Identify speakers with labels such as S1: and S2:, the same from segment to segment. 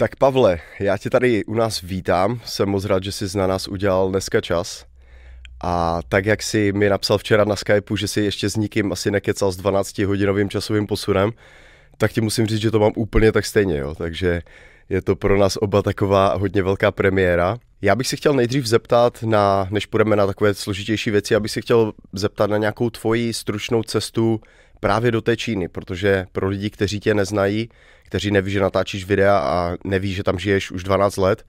S1: Tak Pavle, já tě tady u nás vítám, jsem moc rád, že jsi na nás udělal dneska čas. A tak, jak si mi napsal včera na Skypeu, že si ještě s nikým asi nekecal s 12-hodinovým časovým posunem, tak ti musím říct, že to mám úplně tak stejně, jo. Takže je to pro nás oba taková hodně velká premiéra. Já bych si chtěl nejdřív zeptat, na, než půjdeme na takové složitější věci, abych si chtěl zeptat na nějakou tvoji stručnou cestu právě do té Číny, protože pro lidi, kteří tě neznají, kteří neví, že natáčíš videa a neví, že tam žiješ už 12 let,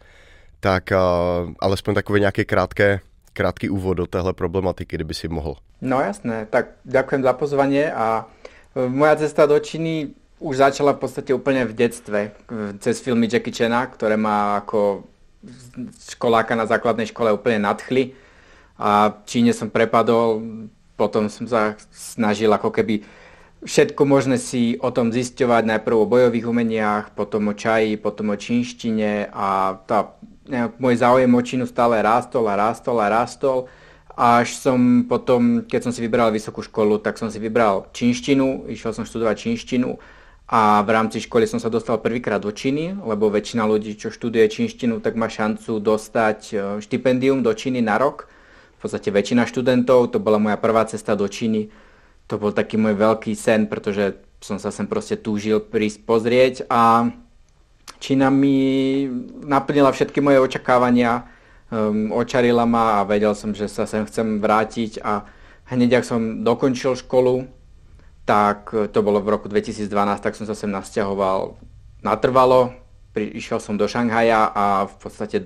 S1: tak uh, alespoň takové nějaké krátké, krátký úvod do téhle problematiky, kdyby si mohl.
S2: No jasné, tak ďakujem za pozvanie a e, moja cesta do Číny už začala v podstate úplne v detstve, cez filmy Jackie Chana, ktoré ma ako školáka na základnej škole úplne nadchli. A v Číne som prepadol, potom som sa snažil ako keby všetko možné si o tom zisťovať, najprv o bojových umeniach, potom o čaji, potom o čínštine a tá, môj záujem o Čínu stále rástol a rástol a rástol. Až som potom, keď som si vybral vysokú školu, tak som si vybral čínštinu, išiel som študovať čínštinu a v rámci školy som sa dostal prvýkrát do Číny, lebo väčšina ľudí, čo študuje čínštinu, tak má šancu dostať e, štipendium do Číny na rok. V podstate väčšina študentov, to bola moja prvá cesta do Číny. To bol taký môj veľký sen, pretože som sa sem proste túžil prísť pozrieť a Čína mi naplnila všetky moje očakávania, um, očarila ma a vedel som, že sa sem chcem vrátiť a hneď ak som dokončil školu, tak to bolo v roku 2012, tak som sa sem nasťahoval natrvalo. Išiel som do Šanghaja a v podstate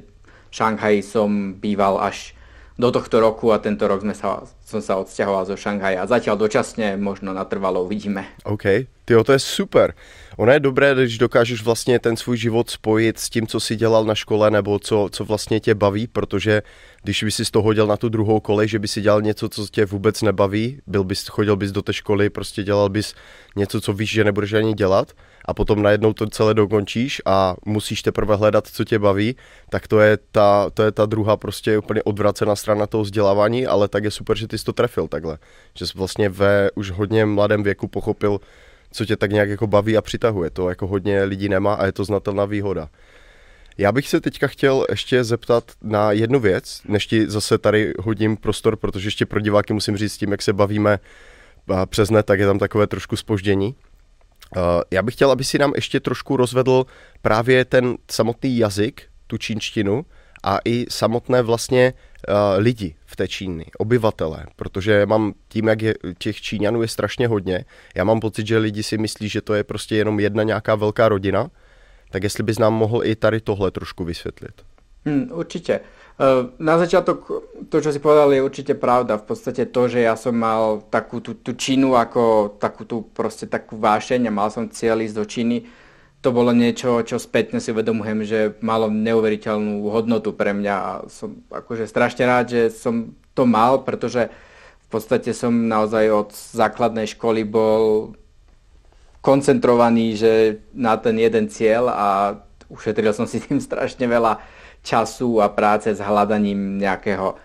S2: v Šanghaji som býval až do tohto roku a tento rok sme sa, som sa odsťahoval zo Šanghaja. Zatiaľ dočasne, možno natrvalo uvidíme.
S1: OK, tyjo, to je super. Ono je dobré, když dokážeš vlastně ten svůj život spojit s tím, co si dělal na škole, nebo co, co vlastně tě baví, protože když by si z toho hodil na tu druhou kolej, že by si dělal něco, co tě vůbec nebaví, byl bys, chodil bys do té školy, prostě dělal bys něco, co víš, že nebudeš ani dělat a potom najednou to celé dokončíš a musíš teprve hledat, co tě baví, tak to je ta, to je ta druhá prostě úplně odvracená strana toho vzdělávání, ale tak je super, že ty jsi to trefil takhle. Že jsi vlastně ve už hodně mladém věku pochopil, co tě tak nějak jako baví a přitahuje. To jako hodně lidí nemá a je to znatelná výhoda. Já bych se teďka chtěl ještě zeptat na jednu věc, než ti zase tady hodím prostor, protože ještě pro diváky musím říct tím, jak se bavíme přes net, tak je tam takové trošku spoždění. Já bych chtěl, aby si nám ještě trošku rozvedl právě ten samotný jazyk, tu čínštinu a i samotné vlastně lidi v té Číny, obyvatele, protože mám tím, jak je, těch Číňanů je strašně hodně, já mám pocit, že lidi si myslí, že to je prostě jenom jedna nějaká velká rodina, tak jestli bys nám mohl i tady tohle trošku vysvětlit.
S2: Hmm, určite. Na začiatok to, čo si povedal, je určite pravda. V podstate to, že ja som mal takú tú, tú Čínu ako takú tú proste takú vášeň a mal som cieľ ísť do Číny, to bolo niečo, čo spätne si uvedomujem, že malo neuveriteľnú hodnotu pre mňa a som akože strašne rád, že som to mal, pretože v podstate som naozaj od základnej školy bol koncentrovaný že na ten jeden cieľ a ušetril som si tým strašne veľa času a práce s hľadaním nejakého e,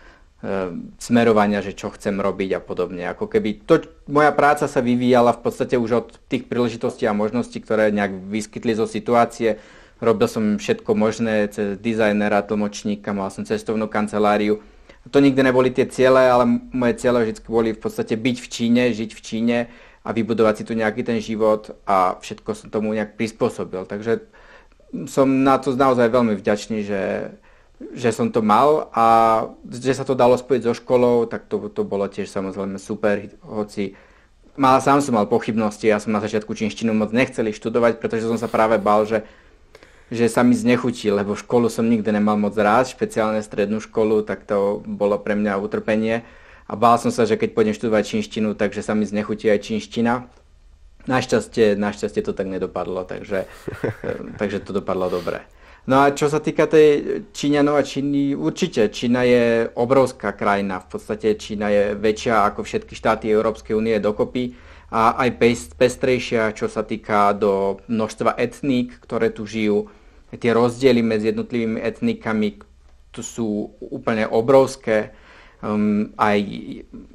S2: smerovania, že čo chcem robiť a podobne. Ako keby to, moja práca sa vyvíjala v podstate už od tých príležitostí a možností, ktoré nejak vyskytli zo situácie. Robil som všetko možné cez dizajnera, tlmočníka, mal som cestovnú kanceláriu. To nikdy neboli tie ciele, ale moje ciele vždy boli v podstate byť v Číne, žiť v Číne a vybudovať si tu nejaký ten život a všetko som tomu nejak prispôsobil. Takže som na to naozaj veľmi vďačný, že, že som to mal a že sa to dalo spojiť so školou, tak to, to bolo tiež samozrejme super, hoci mal, sám som mal pochybnosti, ja som na začiatku čínštinu moc nechcel študovať, pretože som sa práve bal, že, že sa mi znechutí, lebo školu som nikdy nemal moc rád, špeciálne strednú školu, tak to bolo pre mňa utrpenie a bál som sa, že keď pôjdem študovať čínštinu, takže sa mi znechutí aj čínština. Našťastie, našťastie to tak nedopadlo, takže, takže to dopadlo dobre. No a čo sa týka tej Číňanov a Číny, určite Čína je obrovská krajina. V podstate Čína je väčšia ako všetky štáty Európskej únie dokopy a aj pestrejšia, čo sa týka do množstva etník, ktoré tu žijú. Tie rozdiely medzi jednotlivými etnikami tu sú úplne obrovské um, aj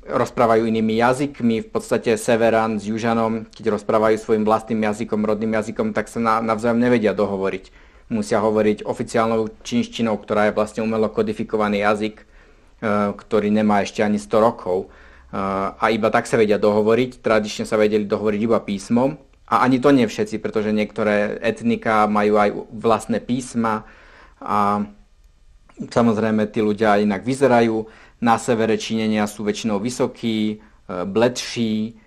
S2: rozprávajú inými jazykmi. V podstate Severan s Južanom, keď rozprávajú svojim vlastným jazykom, rodným jazykom, tak sa na, navzájom nevedia dohovoriť. musia hovoriť oficiálnou čínštinou, ktorá je vlastne umelo kodifikovaný jazyk, e, ktorý nemá ešte ani 100 rokov. E, a iba tak sa vedia dohovoriť. Tradične sa vedeli dohovoriť iba písmom. A ani to nie všetci, pretože niektoré etnika majú aj vlastné písma a samozrejme tí ľudia inak vyzerajú. Na severe Čínenia sú väčšinou vysokí, e, bledší,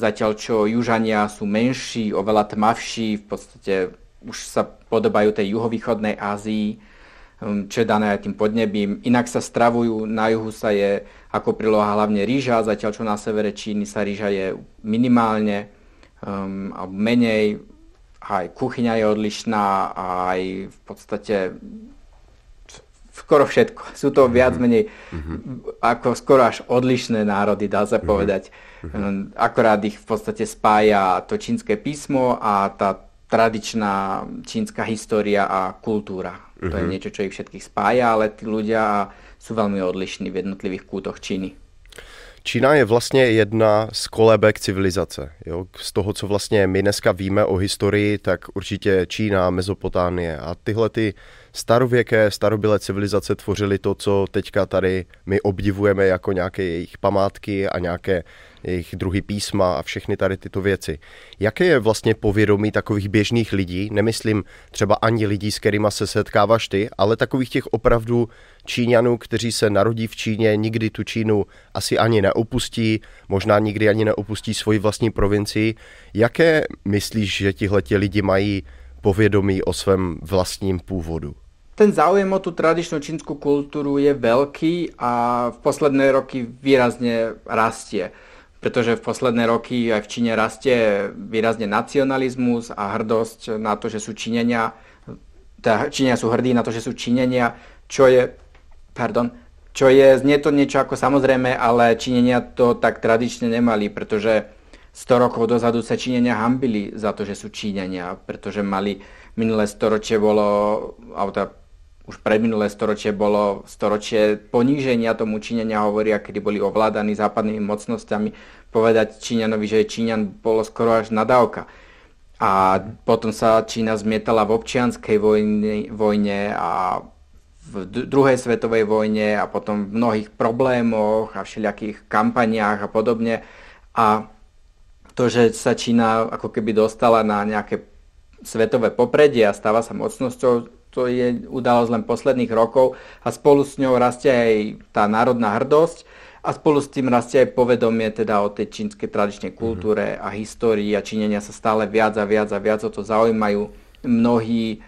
S2: zatiaľ čo južania sú menší, oveľa tmavší, v podstate už sa podobajú tej juhovýchodnej Ázii, čo je dané aj tým podnebím. Inak sa stravujú, na juhu sa je ako príloha hlavne rýža, zatiaľ čo na severe Číny sa rýža je minimálne um, alebo menej. Aj kuchyňa je odlišná, aj v podstate skoro všetko. Sú to viac mhm. menej mm-hmm. ako skoro až odlišné národy, dá sa mm-hmm. povedať. Mm-hmm. Akorát ich v podstate spája to čínske písmo a tá tradičná čínska história a kultúra. To je mhm. niečo, čo ich všetkých spája, ale tí ľudia sú veľmi odlišní v jednotlivých kútoch Číny.
S1: Čína je vlastně jedna z kolébek civilizace. Jo? Z toho, co vlastně my dneska víme o historii, tak určitě Čína, Mezopotánie a tyhle ty starověké, starobilé civilizace tvořily to, co teďka tady my obdivujeme jako nějaké jejich památky a nějaké jejich druhý písma a všechny tady tyto věci. Jaké je vlastně povědomí takových běžných lidí, nemyslím třeba ani lidí, s kterými se setkáváš ty, ale takových těch opravdu Číňanů, kteří se narodí v Číně, nikdy tu Čínu asi ani neopustí, možná nikdy ani neopustí svoji vlastní provincii. Jaké myslíš, že tihleti lidi mají povědomí o svém vlastním původu?
S2: Ten záujem o tú tradičnú čínsku kultúru je veľký a v posledné roky výrazne rastie pretože v posledné roky aj v Číne rastie výrazne nacionalizmus a hrdosť na to, že sú Číňania, teda Číňania sú hrdí na to, že sú Číňania, čo je, pardon, čo je, znie to niečo ako samozrejme, ale Číňania to tak tradične nemali, pretože 100 rokov dozadu sa Číňania hambili za to, že sú Číňania, pretože mali minulé storočie bolo, alebo teda už predminulé storočie bolo storočie poníženia tomu Číňania hovoria, kedy boli ovládaní západnými mocnosťami. Povedať Číňanovi, že Číňan, bolo skoro až nadávka. A potom sa Čína zmietala v občianskej vojne, vojne a v druhej svetovej vojne a potom v mnohých problémoch a všelijakých kampaniách a podobne. A to, že sa Čína ako keby dostala na nejaké svetové popredie a stáva sa mocnosťou, to je udalosť len posledných rokov a spolu s ňou rastie aj tá národná hrdosť a spolu s tým rastie aj povedomie teda o tej čínskej tradičnej kultúre a histórii a činenia sa stále viac a viac a viac o to zaujímajú. Mnohí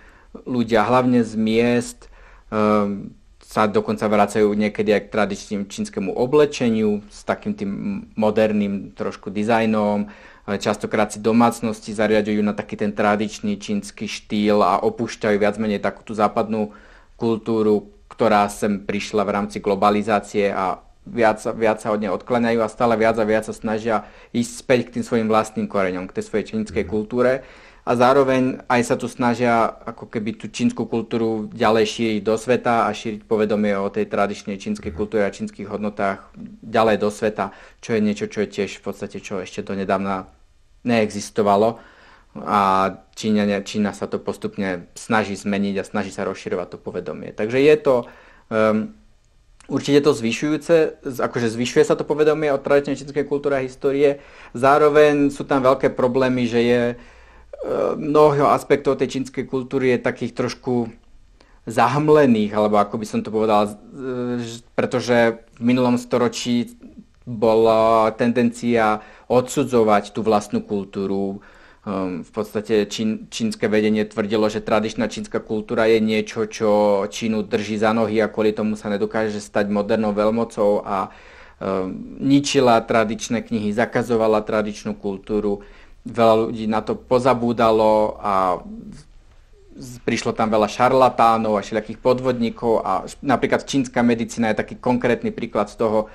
S2: ľudia, hlavne z miest, um, sa dokonca vracajú niekedy aj k tradičným čínskemu oblečeniu s takým tým moderným trošku dizajnom, Častokrát si domácnosti zariadujú na taký ten tradičný čínsky štýl a opúšťajú viac menej takú tú západnú kultúru, ktorá sem prišla v rámci globalizácie a viac, viac sa od nej odkláňajú a stále viac a viac sa snažia ísť späť k tým svojim vlastným koreňom, k tej svojej čínskej mm. kultúre a zároveň aj sa tu snažia ako keby tú čínsku kultúru ďalej šíriť do sveta a šíriť povedomie o tej tradičnej čínskej mhm. kultúre a čínskych hodnotách ďalej do sveta, čo je niečo, čo je tiež v podstate, čo ešte do nedávna neexistovalo a Čína, Čína sa to postupne snaží zmeniť a snaží sa rozširovať to povedomie. Takže je to um, určite to zvyšujúce, akože zvyšuje sa to povedomie o tradičnej čínskej kultúre a histórie. Zároveň sú tam veľké problémy, že je mnoho aspektov tej čínskej kultúry je takých trošku zahmlených, alebo ako by som to povedal, pretože v minulom storočí bola tendencia odsudzovať tú vlastnú kultúru. Ehm, v podstate čín, čínske vedenie tvrdilo, že tradičná čínska kultúra je niečo, čo Čínu drží za nohy a kvôli tomu sa nedokáže stať modernou veľmocou a um, ničila tradičné knihy, zakazovala tradičnú kultúru veľa ľudí na to pozabúdalo a prišlo tam veľa šarlatánov a všelijakých podvodníkov a napríklad čínska medicína je taký konkrétny príklad z toho,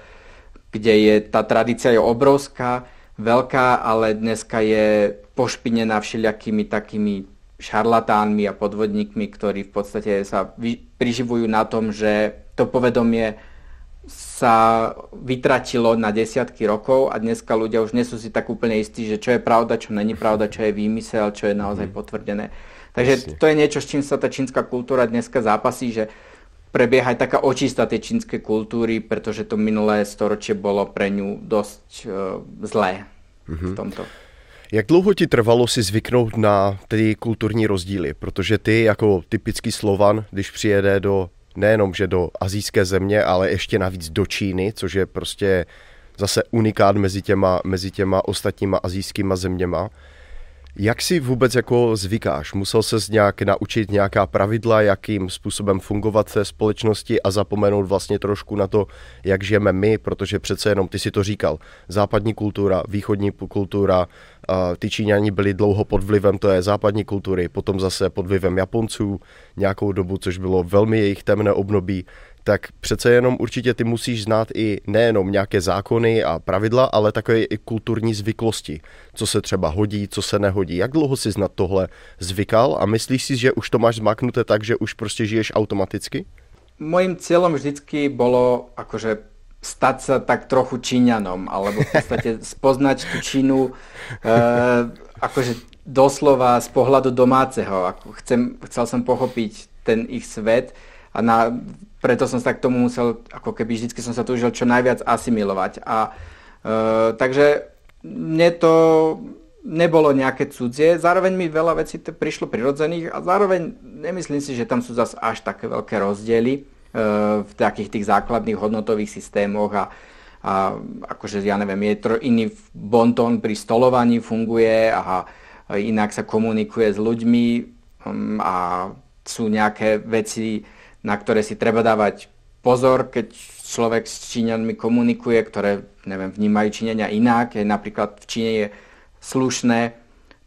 S2: kde je tá tradícia je obrovská, veľká, ale dneska je pošpinená všelijakými takými šarlatánmi a podvodníkmi, ktorí v podstate sa priživujú na tom, že to povedomie sa vytratilo na desiatky rokov a dneska ľudia už nie sú si tak úplne istí, že čo je pravda, čo není pravda, čo je výmysel, čo je naozaj mhm. potvrdené. Takže to je niečo, s čím sa tá čínska kultúra dneska zápasí, že prebieha aj taká očista tej čínskej kultúry, pretože to minulé storočie bolo pre ňu dosť uh, zlé mm-hmm. v tomto.
S1: Jak dlouho ti trvalo si zvyknout na ty kulturní rozdíly? Protože ty jako typický Slovan, když přijede do nejenom, že do azijské země, ale ještě navíc do Číny, což je prostě zase unikát mezi těma, mezi těma ostatníma azijskýma zeměma, jak si vůbec jako zvykáš? Musel se nějak naučit nějaká pravidla, jakým způsobem fungovat té společnosti a zapomenout vlastně trošku na to, jak žijeme my, protože přece jenom ty si to říkal, západní kultura, východní kultura, ty Číňani byli dlouho pod vlivem to je západní kultury, potom zase pod vlivem Japonců nějakou dobu, což bylo velmi jejich temné období tak přece jenom určitě ty musíš znát i nejenom nějaké zákony a pravidla, ale také i kulturní zvyklosti, co se třeba hodí, co se nehodí. Jak dlouho si na tohle zvykal a myslíš si, že už to máš zmaknuté tak, že už prostě žiješ automaticky?
S2: Mojím cieľom vždycky bolo akože stať sa tak trochu Číňanom, alebo v podstate spoznať tú Čínu e, akože doslova z pohľadu domáceho. Chcem, chcel som pochopiť ten ich svet a na, preto som sa k tomu musel, ako keby vždycky som sa túžil čo najviac asimilovať. A e, takže mne to nebolo nejaké cudzie, zároveň mi veľa vecí to prišlo prirodzených a zároveň nemyslím si, že tam sú zase až také veľké rozdiely e, v takých tých základných hodnotových systémoch a, a akože ja neviem, je to iný bonton pri stolovaní funguje a inak sa komunikuje s ľuďmi um, a sú nejaké veci, na ktoré si treba dávať pozor, keď človek s Číňanmi komunikuje, ktoré neviem, vnímajú Číňania inak. Je, napríklad v Číne je slušné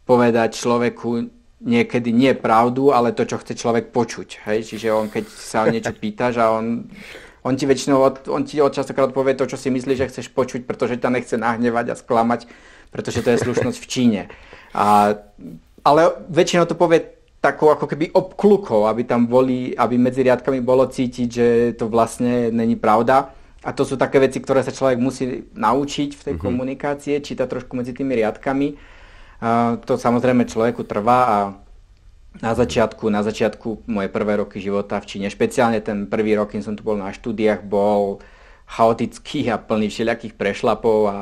S2: povedať človeku niekedy nie pravdu, ale to, čo chce človek počuť. Hej? Čiže on, keď sa o niečo pýtaš a on, on ti väčšinou od, on ti od častokrát povie to, čo si myslíš, že chceš počuť, pretože ťa nechce nahnevať a sklamať, pretože to je slušnosť v Číne. A, ale väčšinou to povie takou ako keby obklukou, aby tam boli, aby medzi riadkami bolo cítiť, že to vlastne není pravda. A to sú také veci, ktoré sa človek musí naučiť v tej mm-hmm. komunikácie, čítať trošku medzi tými riadkami. A to samozrejme človeku trvá a na začiatku, na začiatku moje prvé roky života v Číne, špeciálne ten prvý rok, keď som tu bol na štúdiách, bol chaotický a plný všelijakých prešlapov a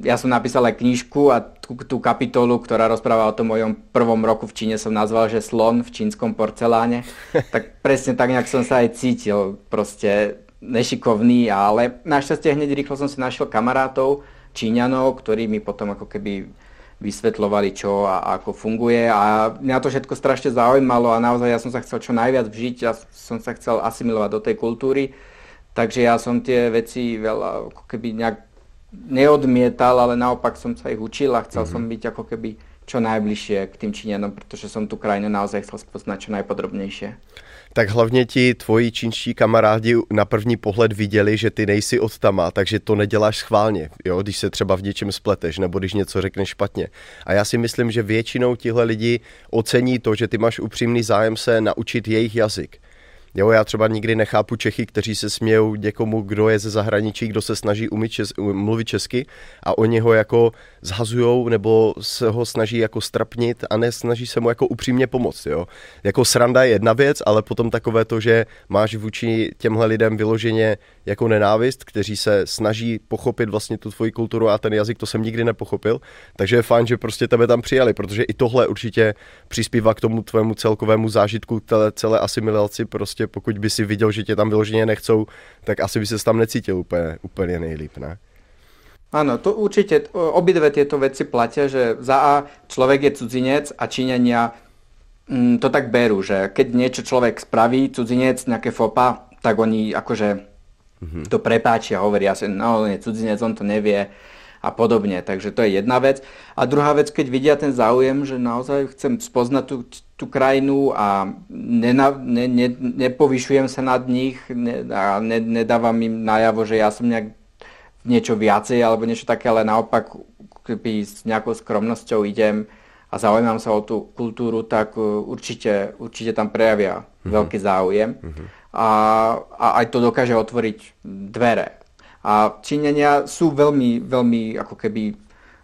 S2: ja som napísal aj knižku a tú, tú kapitolu, ktorá rozpráva o tom mojom prvom roku v Číne som nazval, že slon v čínskom porceláne. tak presne tak nejak som sa aj cítil, proste nešikovný, ale našťastie hneď rýchlo som si našiel kamarátov, Číňanov, ktorí mi potom ako keby vysvetľovali, čo a, a ako funguje. A mňa to všetko strašne zaujímalo a naozaj ja som sa chcel čo najviac vžiť, ja som sa chcel asimilovať do tej kultúry, takže ja som tie veci veľa ako keby nejak neodmietal, ale naopak som sa ich učil a chcel mm-hmm. som byť ako keby čo najbližšie k tým Číňanom, protože som tu krajinu naozaj chcel spoznať čo najpodrobnějšie.
S1: Tak hlavně ti tvoji čínští kamarádi na první pohled viděli, že ty nejsi od tama, takže to neděláš schválně, jo, když se třeba v něčem spleteš nebo když něco řekneš špatně. A já si myslím, že většinou tihle lidi ocení to, že ty máš upřímný zájem se naučit jejich jazyk. Jo, já třeba nikdy nechápu Čechy, kteří se smějou někomu, kdo je ze zahraničí, kdo se snaží umít čes, mluvit česky a oni ho jako zhazujou nebo se ho snaží jako strapnit a nesnaží se mu jako upřímně pomoct. Jo. Jako sranda je jedna věc, ale potom takové to, že máš vůči těmhle lidem vyloženě jako nenávist, kteří se snaží pochopit vlastně tu tvoji kulturu a ten jazyk, to jsem nikdy nepochopil. Takže je fajn, že prostě tebe tam přijali, protože i tohle určitě přispívá k tomu tvému celkovému zážitku, celé, celé asimilaci prostě prostě pokud by si viděl, že tě tam vyloženě nechcou, tak asi by se tam necítil úplně, úplně nejlíp, ne?
S2: Áno, to určite, obidve tieto veci platia, že za A človek je cudzinec a Číňania mm, to tak berú, že keď niečo človek spraví, cudzinec, nejaké fopa, tak oni akože mm-hmm. to prepáčia, hovoria si, no on je cudzinec, on to nevie a podobne. Takže to je jedna vec. A druhá vec, keď vidia ten záujem, že naozaj chcem spoznať tú, tú krajinu a nena, ne, ne, nepovyšujem sa nad nich ne, a ne, nedávam im najavo, že ja som nejak niečo viacej alebo niečo také, ale naopak keby s nejakou skromnosťou idem a zaujímam sa o tú kultúru, tak uh, určite, určite tam prejavia mm-hmm. veľký záujem. Mm-hmm. A, a aj to dokáže otvoriť dvere. A Číňania sú veľmi, veľmi ako keby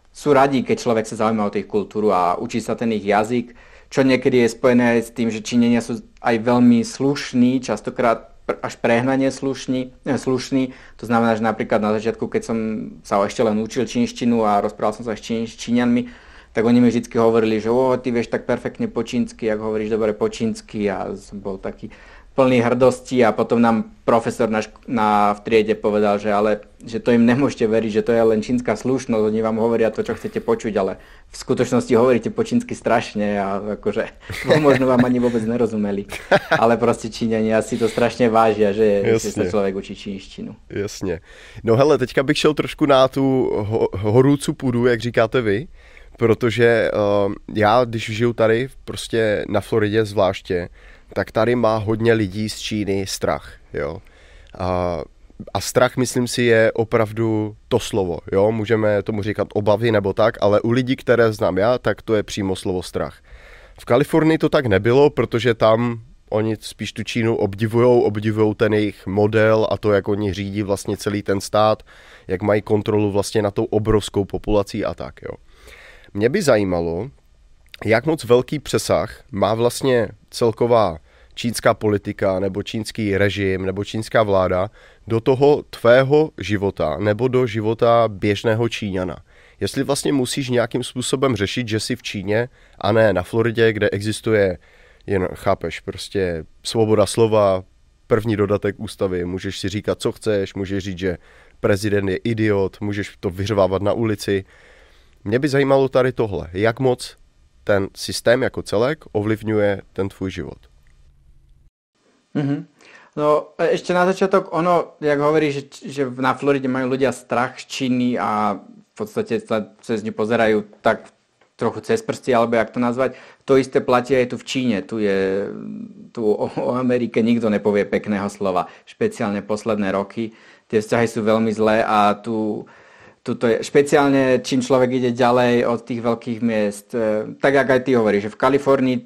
S2: sú radi, keď človek sa zaujíma o tých kultúru a učí sa ten ich jazyk, čo niekedy je spojené aj s tým, že Číňania sú aj veľmi slušní, častokrát až prehnanie slušný, eh, slušný. To znamená, že napríklad na začiatku, keď som sa ešte len učil čínštinu a rozprával som sa s Číňanmi, tak oni mi vždy hovorili, že o, ty vieš tak perfektne po čínsky, ak hovoríš dobre po čínsky a som bol taký, plný hrdosti a potom nám profesor na, na, v triede povedal, že ale že to im nemôžete veriť, že to je len čínska slušnosť, oni vám hovoria to, čo chcete počuť, ale v skutočnosti hovoríte po čínsky strašne a akože možno vám ani vôbec nerozumeli. Ale proste Číňania si to strašne vážia, že, že sa človek učí čínštinu.
S1: Jasně. No hele, teďka bych šel trošku na tu ho, horúcu půdu, jak říkáte vy, protože uh, já, když žiju tady prostě na Floridě zvláště, tak tady má hodně lidí z Číny strach, jo. A, a strach, myslím si, je opravdu to slovo, jo. Můžeme tomu říkat obavy nebo tak, ale u lidí, které znám já, tak to je přímo slovo strach. V Kalifornii to tak nebylo, protože tam oni spíš tu Čínu obdivujou, obdivují ten jejich model a to, jak oni řídí vlastně celý ten stát, jak mají kontrolu vlastně na tou obrovskou populací a tak, jo. Mě by zajímalo, jak moc velký přesah má vlastně celková čínská politika nebo čínský režim nebo čínská vláda do toho tvého života nebo do života běžného Číňana. Jestli vlastně musíš nějakým způsobem řešit, že jsi v Číně a ne na Floridě, kde existuje jen, chápeš, prostě svoboda slova, první dodatek ústavy, můžeš si říkat, co chceš, můžeš říct, že prezident je idiot, můžeš to vyřvávat na ulici. Mě by zajímalo tady tohle, jak moc ten systém jako celek ovlivňuje ten tvůj život.
S2: Mm-hmm. No ešte na začiatok, ono, jak hovorí, že, že na Floride majú ľudia strach z Číny a v podstate sa cez ňu pozerajú tak trochu cez prsty, alebo jak to nazvať. To isté platí aj tu v Číne. Tu, je, tu o, o Amerike nikto nepovie pekného slova. Špeciálne posledné roky. Tie vzťahy sú veľmi zlé a tu, tu to je, špeciálne čím človek ide ďalej od tých veľkých miest. E, tak, jak aj ty hovoríš, že v Kalifornii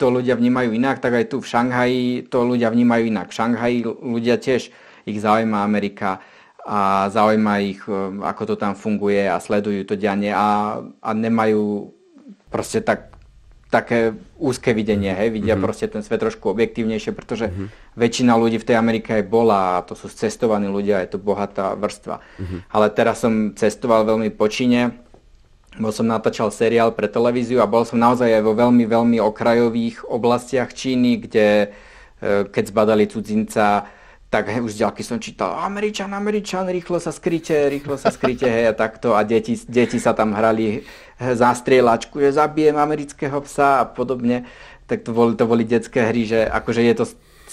S2: to ľudia vnímajú inak, tak aj tu v Šanghaji to ľudia vnímajú inak. V Šanghaji ľudia tiež ich zaujíma Amerika a zaujíma ich, e, ako to tam funguje a sledujú to dianie a, a nemajú proste tak, také úzke videnie, hej, vidia mm-hmm. proste ten svet trošku objektívnejšie, pretože mm-hmm. Väčšina ľudí v tej Amerike aj bola a to sú cestovaní ľudia, je to bohatá vrstva. Mm-hmm. Ale teraz som cestoval veľmi po Číne, bol som natáčal seriál pre televíziu a bol som naozaj aj vo veľmi, veľmi okrajových oblastiach Číny, kde e, keď zbadali cudzinca, tak už z ďalky som čítal Američan, Američan, rýchlo sa skryte, rýchlo sa skryte, hej, a takto. A deti, deti sa tam hrali za strieľačku, že zabijem amerického psa a podobne. Tak to boli, to boli detské hry, že akože je to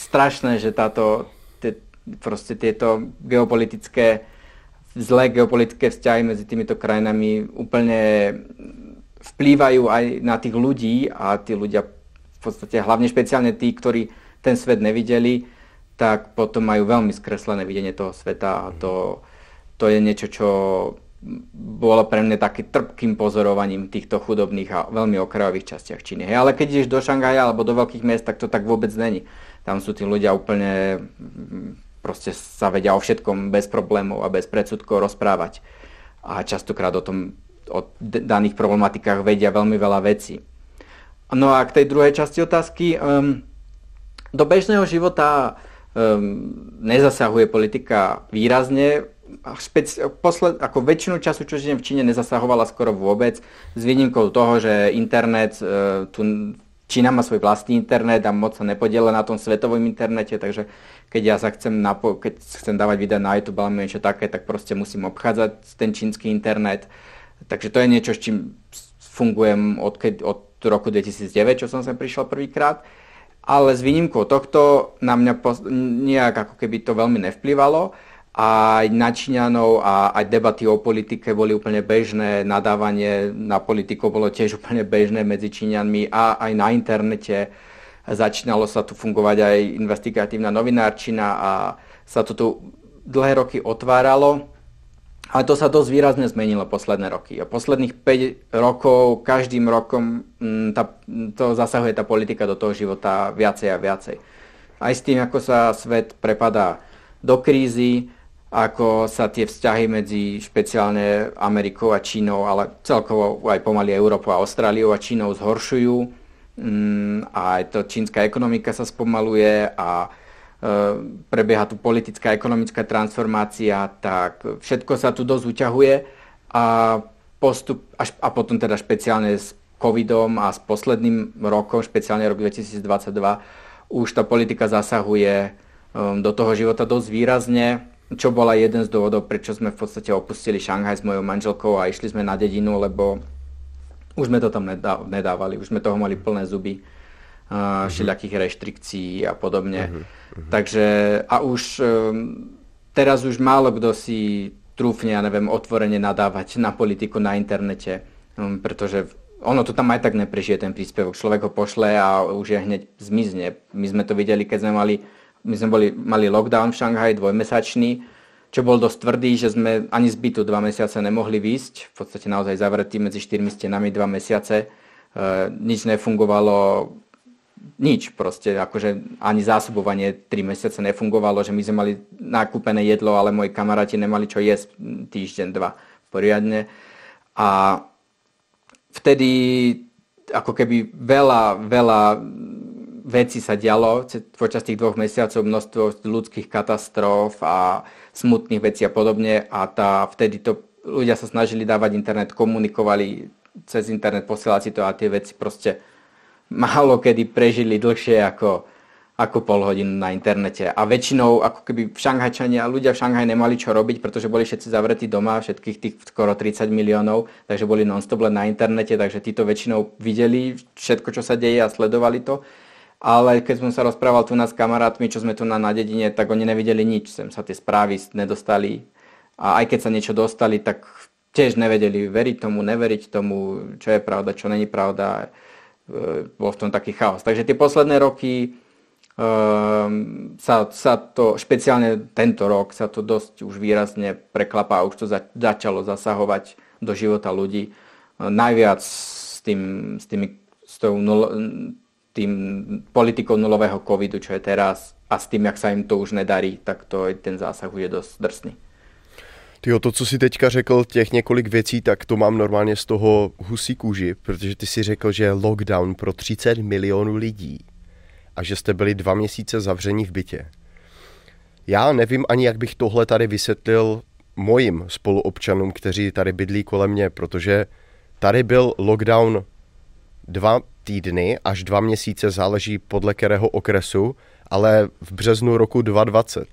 S2: strašné, že táto, tie, proste tieto geopolitické zlé geopolitické vzťahy medzi týmito krajinami úplne vplývajú aj na tých ľudí a tí ľudia v podstate, hlavne špeciálne tí, ktorí ten svet nevideli, tak potom majú veľmi skreslené videnie toho sveta a to, to je niečo, čo bolo pre mňa takým trpkým pozorovaním týchto chudobných a veľmi okrajových častiach Číny. Hej, ale keď ideš do Šangaja alebo do veľkých miest, tak to tak vôbec není. Tam sú tí ľudia úplne proste sa vedia o všetkom bez problémov a bez predsudkov rozprávať. A častokrát o tom, o daných problematikách vedia veľmi veľa vecí. No a k tej druhej časti otázky, um, do bežného života um, nezasahuje politika výrazne, špeci- posled, ako väčšinu času, čo žijem v Číne, nezasahovala skoro vôbec, s výnimkou toho, že internet uh, tu Čína má svoj vlastný internet a moc sa nepodiela na tom svetovom internete, takže keď ja sa chcem, napo- keď chcem dávať videa na YouTube alebo niečo také, tak proste musím obchádzať ten čínsky internet. Takže to je niečo, s čím fungujem od, keď, od roku 2009, čo som sem prišiel prvýkrát. Ale s výnimkou tohto na mňa pos- nejak ako keby to veľmi nevplyvalo aj na Číňanov a aj debaty o politike boli úplne bežné, nadávanie na politikov bolo tiež úplne bežné medzi Číňanmi a aj na internete. Začínalo sa tu fungovať aj investigatívna novinárčina a sa to tu dlhé roky otváralo. Ale to sa dosť výrazne zmenilo posledné roky. A posledných 5 rokov, každým rokom mm, tá, to zasahuje tá politika do toho života viacej a viacej. Aj s tým, ako sa svet prepadá do krízy, ako sa tie vzťahy medzi špeciálne Amerikou a Čínou, ale celkovo aj pomaly Európou a Austráliou a Čínou zhoršujú, mm, a aj to čínska ekonomika sa spomaluje a prebieha tu politická ekonomická transformácia, tak všetko sa tu dosť uťahuje a postup, až, a potom teda špeciálne s covidom a s posledným rokom, špeciálne rok 2022, už tá politika zasahuje um, do toho života dosť výrazne, čo bola jeden z dôvodov, prečo sme v podstate opustili Šanghaj s mojou manželkou a išli sme na dedinu, lebo už sme to tam nedávali, už sme toho mali plné zuby uh, všelijakých reštrikcií a podobne. Uh-huh, uh-huh. Takže a už um, teraz už málo kto si trúfne, ja neviem, otvorene nadávať na politiku na internete, um, pretože ono to tam aj tak neprežije ten príspevok. Človek ho pošle a už je hneď zmizne. My sme to videli, keď sme mali, my sme boli, mali lockdown v Šanghaji dvojmesačný, čo bol dosť tvrdý, že sme ani z bytu dva mesiace nemohli výsť. V podstate naozaj zavretí medzi štyrmi stenami dva mesiace. E, nič nefungovalo, nič proste, akože ani zásobovanie 3 mesiace nefungovalo, že my sme mali nakúpené jedlo, ale moji kamaráti nemali čo jesť týždeň, dva poriadne. A vtedy ako keby veľa, veľa vecí sa dialo počas tých dvoch mesiacov, množstvo ľudských katastrof a smutných vecí a podobne a tá, vtedy to ľudia sa snažili dávať internet, komunikovali cez internet, posielať si to a tie veci proste málo kedy prežili dlhšie ako, ako pol hodinu na internete. A väčšinou, ako keby v Šanghajčania, ľudia v Šanghaji nemali čo robiť, pretože boli všetci zavretí doma, všetkých tých skoro 30 miliónov, takže boli non-stop len na internete, takže títo väčšinou videli všetko, čo sa deje a sledovali to. Ale keď som sa rozprával tu na s kamarátmi, čo sme tu na, na dedine, tak oni nevideli nič, sem sa tie správy nedostali. A aj keď sa niečo dostali, tak tiež nevedeli veriť tomu, neveriť tomu, čo je pravda, čo není pravda E, bol v tom taký chaos. Takže tie posledné roky um, sa, sa to, špeciálne tento rok, sa to dosť už výrazne preklapá, už to za, začalo zasahovať do života ľudí. Uh, najviac s, tým, s, tými, s tou nul, tým politikou nulového covidu, čo je teraz, a s tým, jak sa im to už nedarí, tak to ten zásah je dosť drsný.
S1: Tyjo, to, co si teďka řekl, těch několik věcí, tak to mám normálně z toho husí kůži, protože ty si řekl, že lockdown pro 30 milionů lidí a že jste byli dva měsíce zavření v bytě. Já nevím ani, jak bych tohle tady vysvětlil mojim spoluobčanům, kteří tady bydlí kolem mě, protože tady byl lockdown dva týdny až dva měsíce, záleží podle kterého okresu, ale v březnu roku 2020.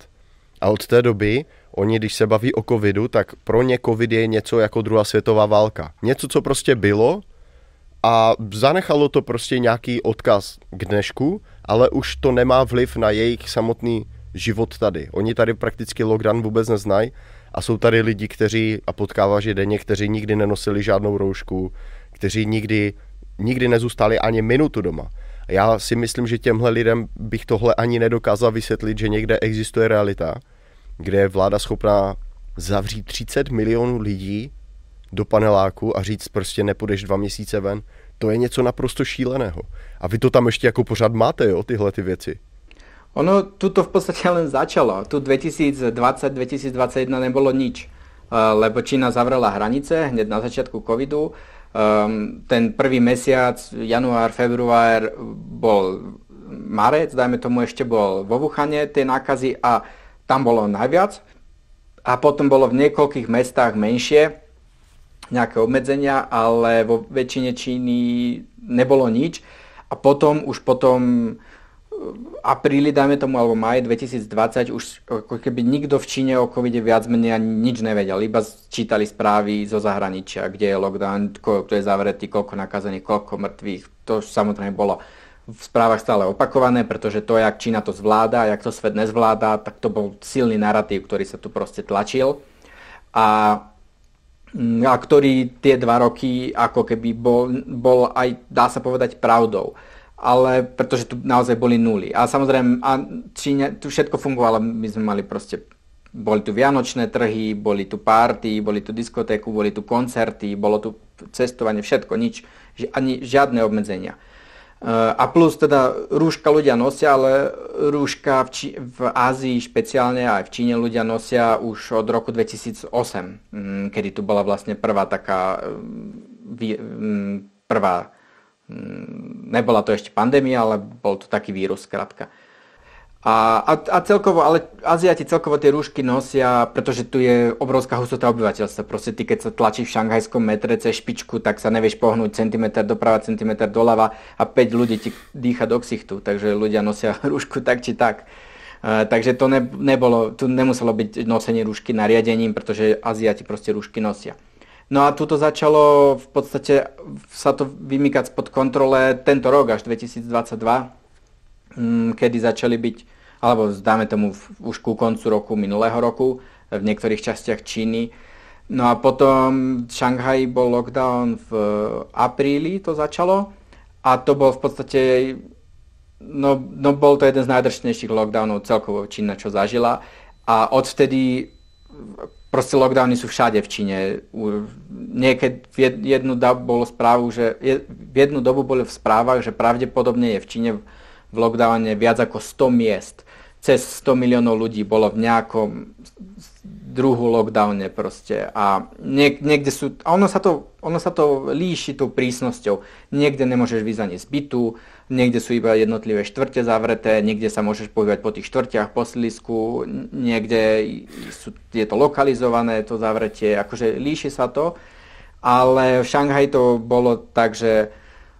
S1: A od té doby oni, když se baví o covidu, tak pro ně covid je něco jako druhá světová válka. Něco, co prostě bylo a zanechalo to prostě nějaký odkaz k dnešku, ale už to nemá vliv na jejich samotný život tady. Oni tady prakticky lockdown vůbec neznají a jsou tady lidi, kteří, a potkáváš je denně, kteří nikdy nenosili žádnou roušku, kteří nikdy, nikdy nezůstali ani minutu doma. Já si myslím, že těmhle lidem bych tohle ani nedokázal vysvětlit, že někde existuje realita kde je vláda schopná zavřít 30 milionů lidí do paneláku a říct prostě nepůjdeš dva měsíce ven, to je něco naprosto šíleného. A vy to tam ještě jako pořád máte, jo, tyhle ty věci.
S2: Ono tu to v podstate len začalo. Tu 2020-2021 nebolo nič, eh, lebo Čína zavrela hranice hneď na začiatku covidu. Um, ten prvý mesiac, január, február, bol marec, dajme tomu ešte bol vo Wuhane tie nákazy a tam bolo najviac. A potom bolo v niekoľkých mestách menšie nejaké obmedzenia, ale vo väčšine Číny nebolo nič. A potom už potom apríli, dajme tomu, alebo maj 2020, už ako keby nikto v Číne o covide viac menej ani nič nevedel. Iba čítali správy zo zahraničia, kde je lockdown, kto je zavretý, koľko nakazených, koľko mŕtvych. To samozrejme bolo v správach stále opakované, pretože to, jak Čína to zvláda, jak to svet nezvláda, tak to bol silný narratív, ktorý sa tu proste tlačil. A, mm, a ktorý tie dva roky ako keby bol, bol aj, dá sa povedať, pravdou. Ale pretože tu naozaj boli nuly. A samozrejme, a Číne, tu všetko fungovalo, my sme mali proste boli tu vianočné trhy, boli tu party, boli tu diskotéku, boli tu koncerty, bolo tu cestovanie, všetko, nič, ani žiadne obmedzenia. Eh, a plus teda rúška ľudia nosia, ale rúška v, Či- v Ázii špeciálne aj v Číne ľudia nosia už od roku 2008, mm, kedy tu bola vlastne prvá taká mm, mm, prvá nebola to ešte pandémia, ale bol to taký vírus, skrátka. A, a, a celkovo, ale Aziati celkovo tie rúšky nosia, pretože tu je obrovská hustota obyvateľstva. Proste ty, keď sa tlačíš v šanghajskom metre cez špičku, tak sa nevieš pohnúť centimetr doprava, centimetr doľava a 5 ľudí ti dýcha do ksichtu, takže ľudia nosia rúšku tak či tak. Uh, takže to ne, nebolo, tu nemuselo byť nosenie rúšky nariadením, pretože Aziati proste rúšky nosia. No a tu to začalo v podstate sa to vymykať spod kontrole tento rok až 2022, mm, kedy začali byť alebo dáme tomu už ku koncu roku minulého roku v niektorých častiach Číny. No a potom v Šanghaji bol lockdown v apríli, to začalo a to bol v podstate, no, no bol to jeden z najdršnejších lockdownov celkovo Čína, čo zažila a odvtedy proste lockdowny sú všade v Číne. Niekedy v jednu dobu bolo správu, že v jednu dobu boli v správach, že pravdepodobne je v Číne v lockdowne viac ako 100 miest cez 100 miliónov ľudí bolo v nejakom druhu lockdowne proste a niek- niekde sú, a ono sa, to, ono sa to líši tou prísnosťou. Niekde nemôžeš vyjsť ani z bytu, niekde sú iba jednotlivé štvrte zavreté, niekde sa môžeš pohybovať po tých štvrtiach, po slisku, niekde sú, je to lokalizované, to zavretie, akože líši sa to, ale v Šanghaji to bolo tak, že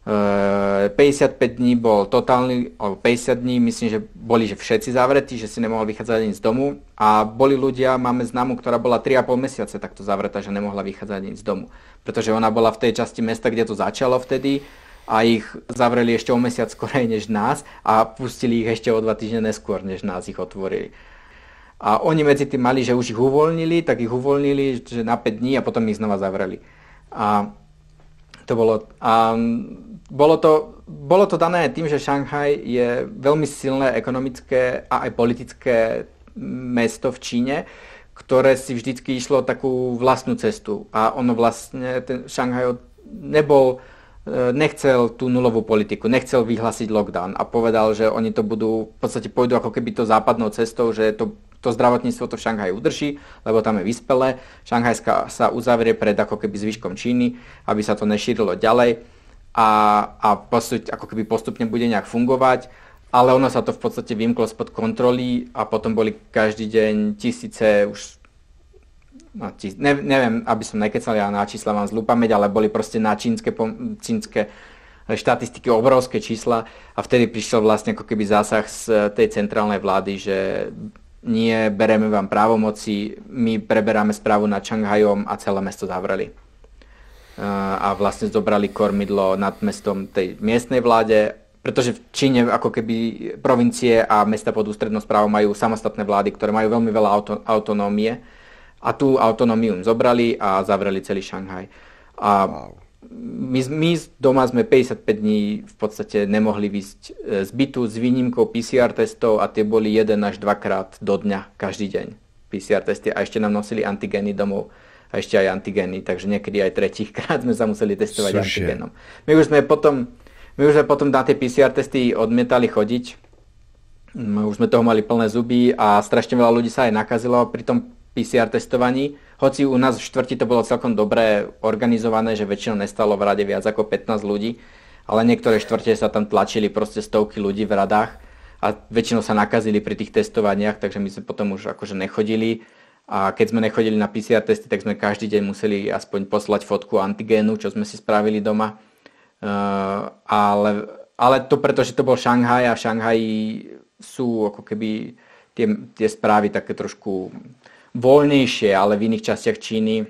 S2: 55 eh, dní bol totálny, alebo 50 dní, myslím, že boli že všetci zavretí, že si nemohol vychádzať ani z domu. A boli ľudia, máme známu, ktorá bola 3,5 mesiace takto zavretá, že nemohla vychádzať ani z domu. Pretože ona bola v tej časti mesta, kde to začalo vtedy a ich zavreli ešte o mesiac skorej než nás a pustili ich ešte o dva týždne neskôr, než nás ich otvorili. A oni medzi tým mali, že už ich uvoľnili, tak ich uvoľnili že na 5 dní a potom ich znova zavreli. A to bolo... A bolo to, bolo to dané tým, že Šanghaj je veľmi silné ekonomické a aj politické mesto v Číne, ktoré si vždycky išlo takú vlastnú cestu. A ono vlastne, ten Šanghaj nebol, nechcel tú nulovú politiku, nechcel vyhlásiť lockdown a povedal, že oni to budú, v podstate pôjdu ako keby to západnou cestou, že to, to zdravotníctvo to v Šanghaji udrží, lebo tam je vyspelé. Šanghajská sa uzavrie pred ako keby zvyškom Číny, aby sa to nešírilo ďalej a, a postup, ako keby postupne bude nejak fungovať, ale ono sa to v podstate vymklo spod kontroly a potom boli každý deň tisíce už no, tis, ne, neviem, aby som nekecal, ja na čísla mám zlú pamäť, ale boli proste na čínske, čínske štatistiky obrovské čísla a vtedy prišiel vlastne ako keby zásah z tej centrálnej vlády, že nie, bereme vám právomoci, my preberáme správu nad Šanghajom a celé mesto zavreli. A vlastne zobrali kormidlo nad mestom tej miestnej vláde, pretože v Číne ako keby provincie a mesta pod ústrednou správou majú samostatné vlády, ktoré majú veľmi veľa auto, autonómie a tú autonómiu zobrali a zavreli celý Šanghaj. A wow. my, my doma sme 55 dní v podstate nemohli výsť e, z bytu s výnimkou PCR testov a tie boli jeden až dvakrát do dňa každý deň PCR testy a ešte nám nosili antigény domov a ešte aj antigény, takže niekedy aj tretíkrát sme sa museli testovať Cože? antigénom. My už sme potom, my už sme potom na tie PCR testy odmietali chodiť, my už sme toho mali plné zuby a strašne veľa ľudí sa aj nakazilo pri tom PCR testovaní. Hoci u nás v štvrti to bolo celkom dobre organizované, že väčšinou nestalo v rade viac ako 15 ľudí, ale niektoré štvrte sa tam tlačili proste stovky ľudí v radách a väčšinou sa nakazili pri tých testovaniach, takže my sme potom už akože nechodili a keď sme nechodili na PCR testy, tak sme každý deň museli aspoň poslať fotku antigénu, čo sme si spravili doma. Uh, ale, ale to preto, že to bol Šanghaj a v Šanghaji sú ako keby tie, tie správy také trošku voľnejšie, ale v iných častiach Číny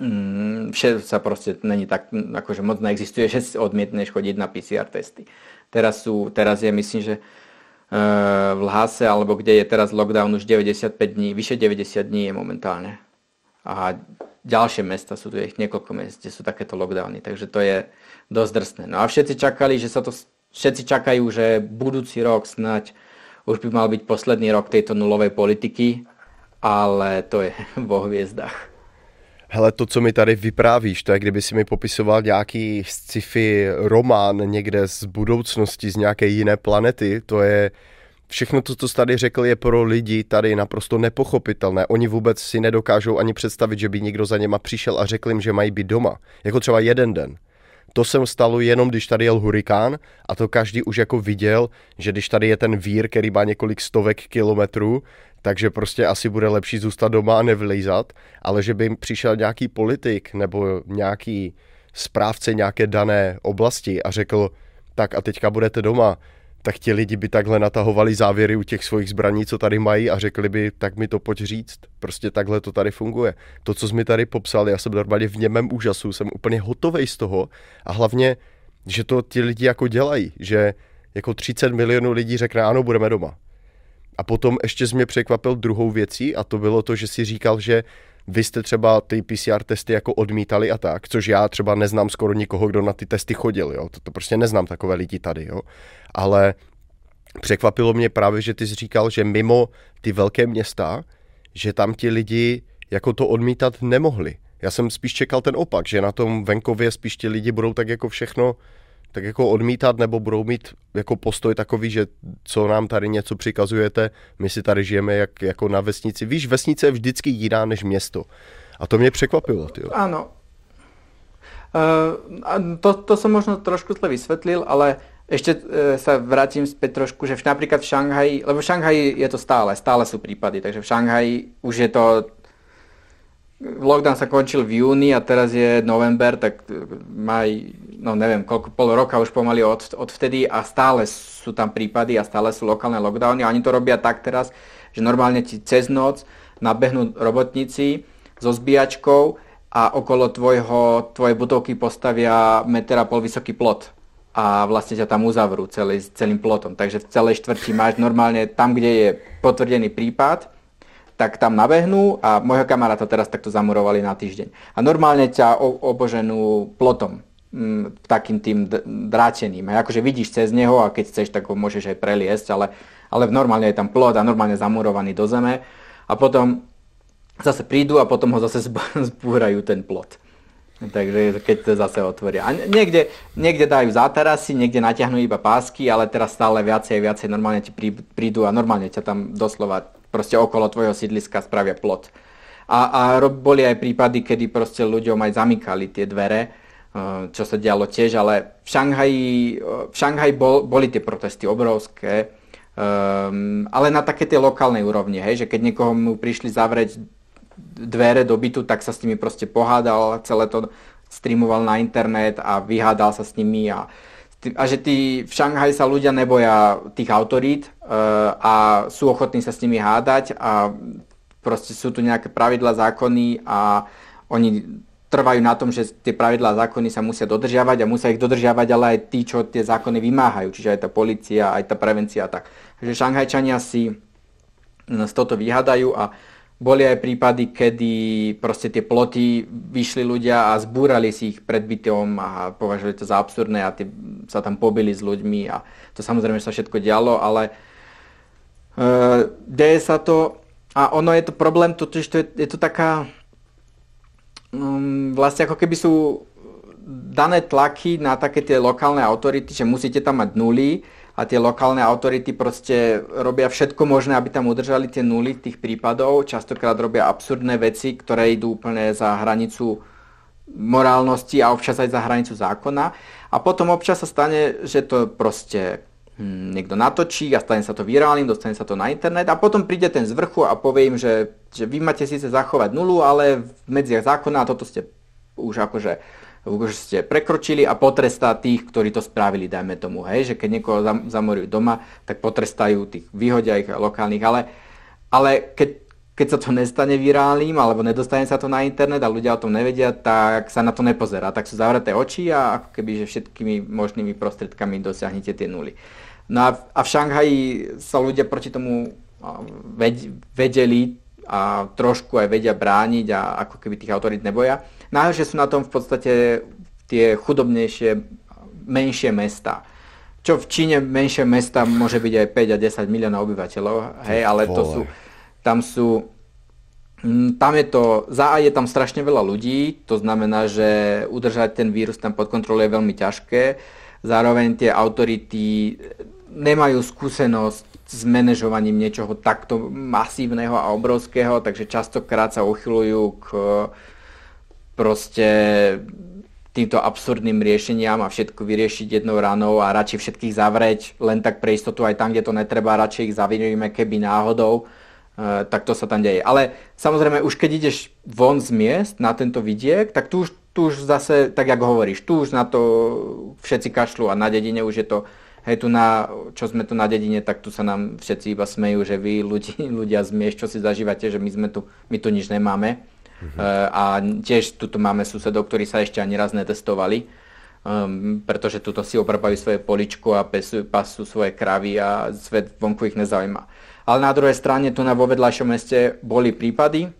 S2: mm, sa proste není tak, akože moc neexistuje, že odmietneš chodiť na PCR testy. Teraz, sú, teraz je myslím, že v Lhase, alebo kde je teraz lockdown už 95 dní, vyše 90 dní je momentálne. A ďalšie mesta, sú tu ich niekoľko miest, kde sú takéto lockdowny, takže to je dosť drsné. No a všetci čakali, že sa to, všetci čakajú, že budúci rok snať už by mal byť posledný rok tejto nulovej politiky, ale to je vo hviezdách.
S1: Hele, to, co mi tady vyprávíš, to je, kdyby si mi popisoval nějaký sci-fi román někde z budoucnosti, z nějaké jiné planety. To je, všechno to, co jsi tady řekl, je pro lidi tady naprosto nepochopitelné. Oni vůbec si nedokážou ani představit, že by někdo za něma přišel a řekl jim, že mají být doma. Jako třeba jeden den. to se stalo jenom, když tady jel hurikán a to každý už jako viděl, že když tady je ten vír, který má několik stovek kilometrů, takže prostě asi bude lepší zůstat doma a nevylejzat, ale že by přišel nějaký politik nebo nějaký správce nějaké dané oblasti a řekl, tak a teďka budete doma, tak ti lidi by takhle natahovali závěry u těch svých zbraní, co tady mají a řekli by, tak mi to pojď říct. Prostě takhle to tady funguje. To, co jsi mi tady popsal, já jsem normálně v němém úžasu, jsem úplně hotový z toho a hlavně, že to ti lidi jako dělají, že jako 30 milionů lidí řekne, ano, budeme doma. A potom ještě jsi mě překvapil druhou věcí a to bylo to, že si říkal, že vy jste třeba ty PCR testy jako odmítali a tak, což já třeba neznám skoro nikoho, kdo na ty testy chodil, jo, to, to prostě neznám takové lidi tady, jo, ale překvapilo mě právě, že ty jsi říkal, že mimo ty velké města, že tam ti lidi jako to odmítat nemohli. Já jsem spíš čekal ten opak, že na tom venkově spíš ti lidi budou tak jako všechno tak jako odmítat nebo budou mít jako postoj takový, že co nám tady něco přikazujete, my si tady žijeme jak, jako na vesnici. Víš, vesnice je vždycky jiná než město. A to mě překvapilo. Tyjo.
S2: Áno. Uh, to, to som možno trošku zle vysvetlil, ale ešte uh, sa vrátim späť trošku, že v, napríklad v Šanghaji, lebo v Šanghaji je to stále, stále sú prípady, takže v Šanghaji už je to lockdown sa končil v júni a teraz je november, tak maj, no neviem, koľko, pol roka už pomaly od, od vtedy a stále sú tam prípady a stále sú lokálne lockdowny a oni to robia tak teraz, že normálne ti cez noc nabehnú robotníci so zbíjačkou a okolo tvojho, tvojej budovky postavia meter a pol vysoký plot a vlastne ťa tam uzavrú celý, celým plotom. Takže v celej štvrti máš normálne tam, kde je potvrdený prípad, tak tam nabehnú a môjho kamaráta teraz takto zamurovali na týždeň. A normálne ťa oboženú plotom, m, mm, takým tým dráčeným. Hej, akože vidíš cez neho a keď chceš, tak ho môžeš aj preliesť, ale, ale normálne je tam plot a normálne zamurovaný do zeme. A potom zase prídu a potom ho zase zbúrajú ten plot. Takže keď to zase otvoria. A niekde, niekde dajú zátarasy, niekde natiahnu iba pásky, ale teraz stále viacej a viacej normálne ti prídu a normálne ťa tam doslova proste okolo tvojho sídliska spravia plot. A, a boli aj prípady, kedy proste ľuďom aj zamykali tie dvere, eh, čo sa dialo tiež, ale v Šanghaji, eh, v Šanghaji bol, boli tie protesty obrovské, um, ale na také tej lokálnej úrovni, hej, že keď niekoho mu prišli zavrieť dvere do bytu, tak sa s nimi proste pohádal, celé to streamoval na internet a vyhádal sa s nimi a a že tí, v Šanghaji sa ľudia neboja tých autorít uh, a sú ochotní sa s nimi hádať a proste sú tu nejaké pravidlá, zákony a oni trvajú na tom, že tie pravidlá zákony sa musia dodržiavať a musia ich dodržiavať ale aj tí, čo tie zákony vymáhajú, čiže aj tá policia, aj tá prevencia a tak. Takže Šanghajčania si z toto vyhadajú a boli aj prípady, kedy proste tie ploty vyšli ľudia a zbúrali si ich pred bytom a považovali to za absurdné a tie, sa tam pobili s ľuďmi a to samozrejme sa všetko dialo, ale uh, deje sa to a ono je to problém, totiž to je, je to taká um, vlastne ako keby sú dané tlaky na také tie lokálne autority, že musíte tam mať nuly a tie lokálne autority proste robia všetko možné, aby tam udržali tie nuly tých prípadov. Častokrát robia absurdné veci, ktoré idú úplne za hranicu morálnosti a občas aj za hranicu zákona. A potom občas sa stane, že to proste hm, niekto natočí a stane sa to virálnym, dostane sa to na internet a potom príde ten z vrchu a povie im, že, že vy máte síce zachovať nulu, ale v medziach zákona a toto ste už akože už ste prekročili a potrestá tých, ktorí to spravili, dajme tomu, hej, že keď niekoho zamorujú doma, tak potrestajú tých, vyhodia ich lokálnych, ale, ale keď, keď sa to nestane virálnym, alebo nedostane sa to na internet a ľudia o tom nevedia, tak sa na to nepozerá, tak sú zavreté oči a ako keby, že všetkými možnými prostriedkami dosiahnete tie nuly. No a, a v Šanghaji sa ľudia proti tomu vedeli a trošku aj vedia brániť a ako keby tých autorít neboja. Najhoršie sú na tom v podstate tie chudobnejšie, menšie mesta. Čo v Číne menšie mesta môže byť aj 5 a 10 miliónov obyvateľov, hej, ale to sú, tam sú, mm, tam je to, za A je tam strašne veľa ľudí, to znamená, že udržať ten vírus tam pod kontrolou je veľmi ťažké. Zároveň tie autority nemajú skúsenosť s manažovaním niečoho takto masívneho a obrovského, takže častokrát sa uchylujú k proste týmto absurdným riešeniam a všetko vyriešiť jednou ranou a radšej všetkých zavrieť len tak pre istotu aj tam, kde to netreba, radšej ich zavinujeme keby náhodou, e, tak to sa tam deje. Ale samozrejme už keď ideš von z miest na tento vidiek, tak tu už, tu už zase, tak ako hovoríš, tu už na to všetci kašľú a na dedine už je to hej, tu na, čo sme tu na dedine, tak tu sa nám všetci iba smejú, že vy ľudí, ľudia z miest, čo si zažívate, že my sme tu, my tu nič nemáme. Uh-huh. A tiež tuto máme susedov, ktorí sa ešte ani raz netestovali, um, pretože tuto si obrbajú svoje poličko a pesu, pasú svoje kravy a svet vonku ich nezaujíma. Ale na druhej strane tu na vo vedľajšom meste boli prípady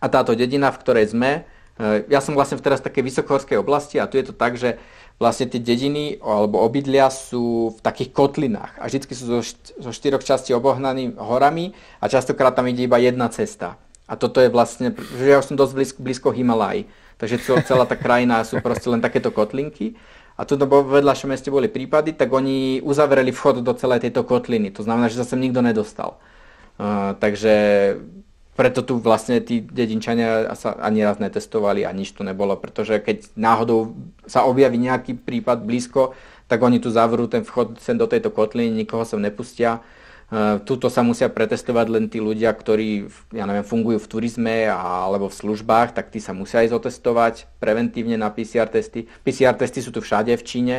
S2: a táto dedina, v ktorej sme, e, ja som vlastne v teraz takej vysokohorskej oblasti a tu je to tak, že vlastne tie dediny alebo obydlia sú v takých kotlinách a vždy sú zo, zo štyroch častí obohnaní horami a častokrát tam ide iba jedna cesta. A toto je vlastne, že ja už som dosť blízko, blízko Himalaj, takže celá tá krajina sú proste len takéto kotlinky. A tu vo vedľašom meste boli prípady, tak oni uzavreli vchod do celej tejto kotliny. To znamená, že sa sem nikto nedostal. Uh, takže preto tu vlastne tí dedinčania sa ani raz netestovali a nič tu nebolo, pretože keď náhodou sa objaví nejaký prípad blízko, tak oni tu zavrú ten vchod sem do tejto kotliny, nikoho sem nepustia tuto sa musia pretestovať len tí ľudia, ktorí ja neviem, fungujú v turizme alebo v službách, tak tí sa musia aj otestovať preventívne na PCR testy. PCR testy sú tu všade v Číne,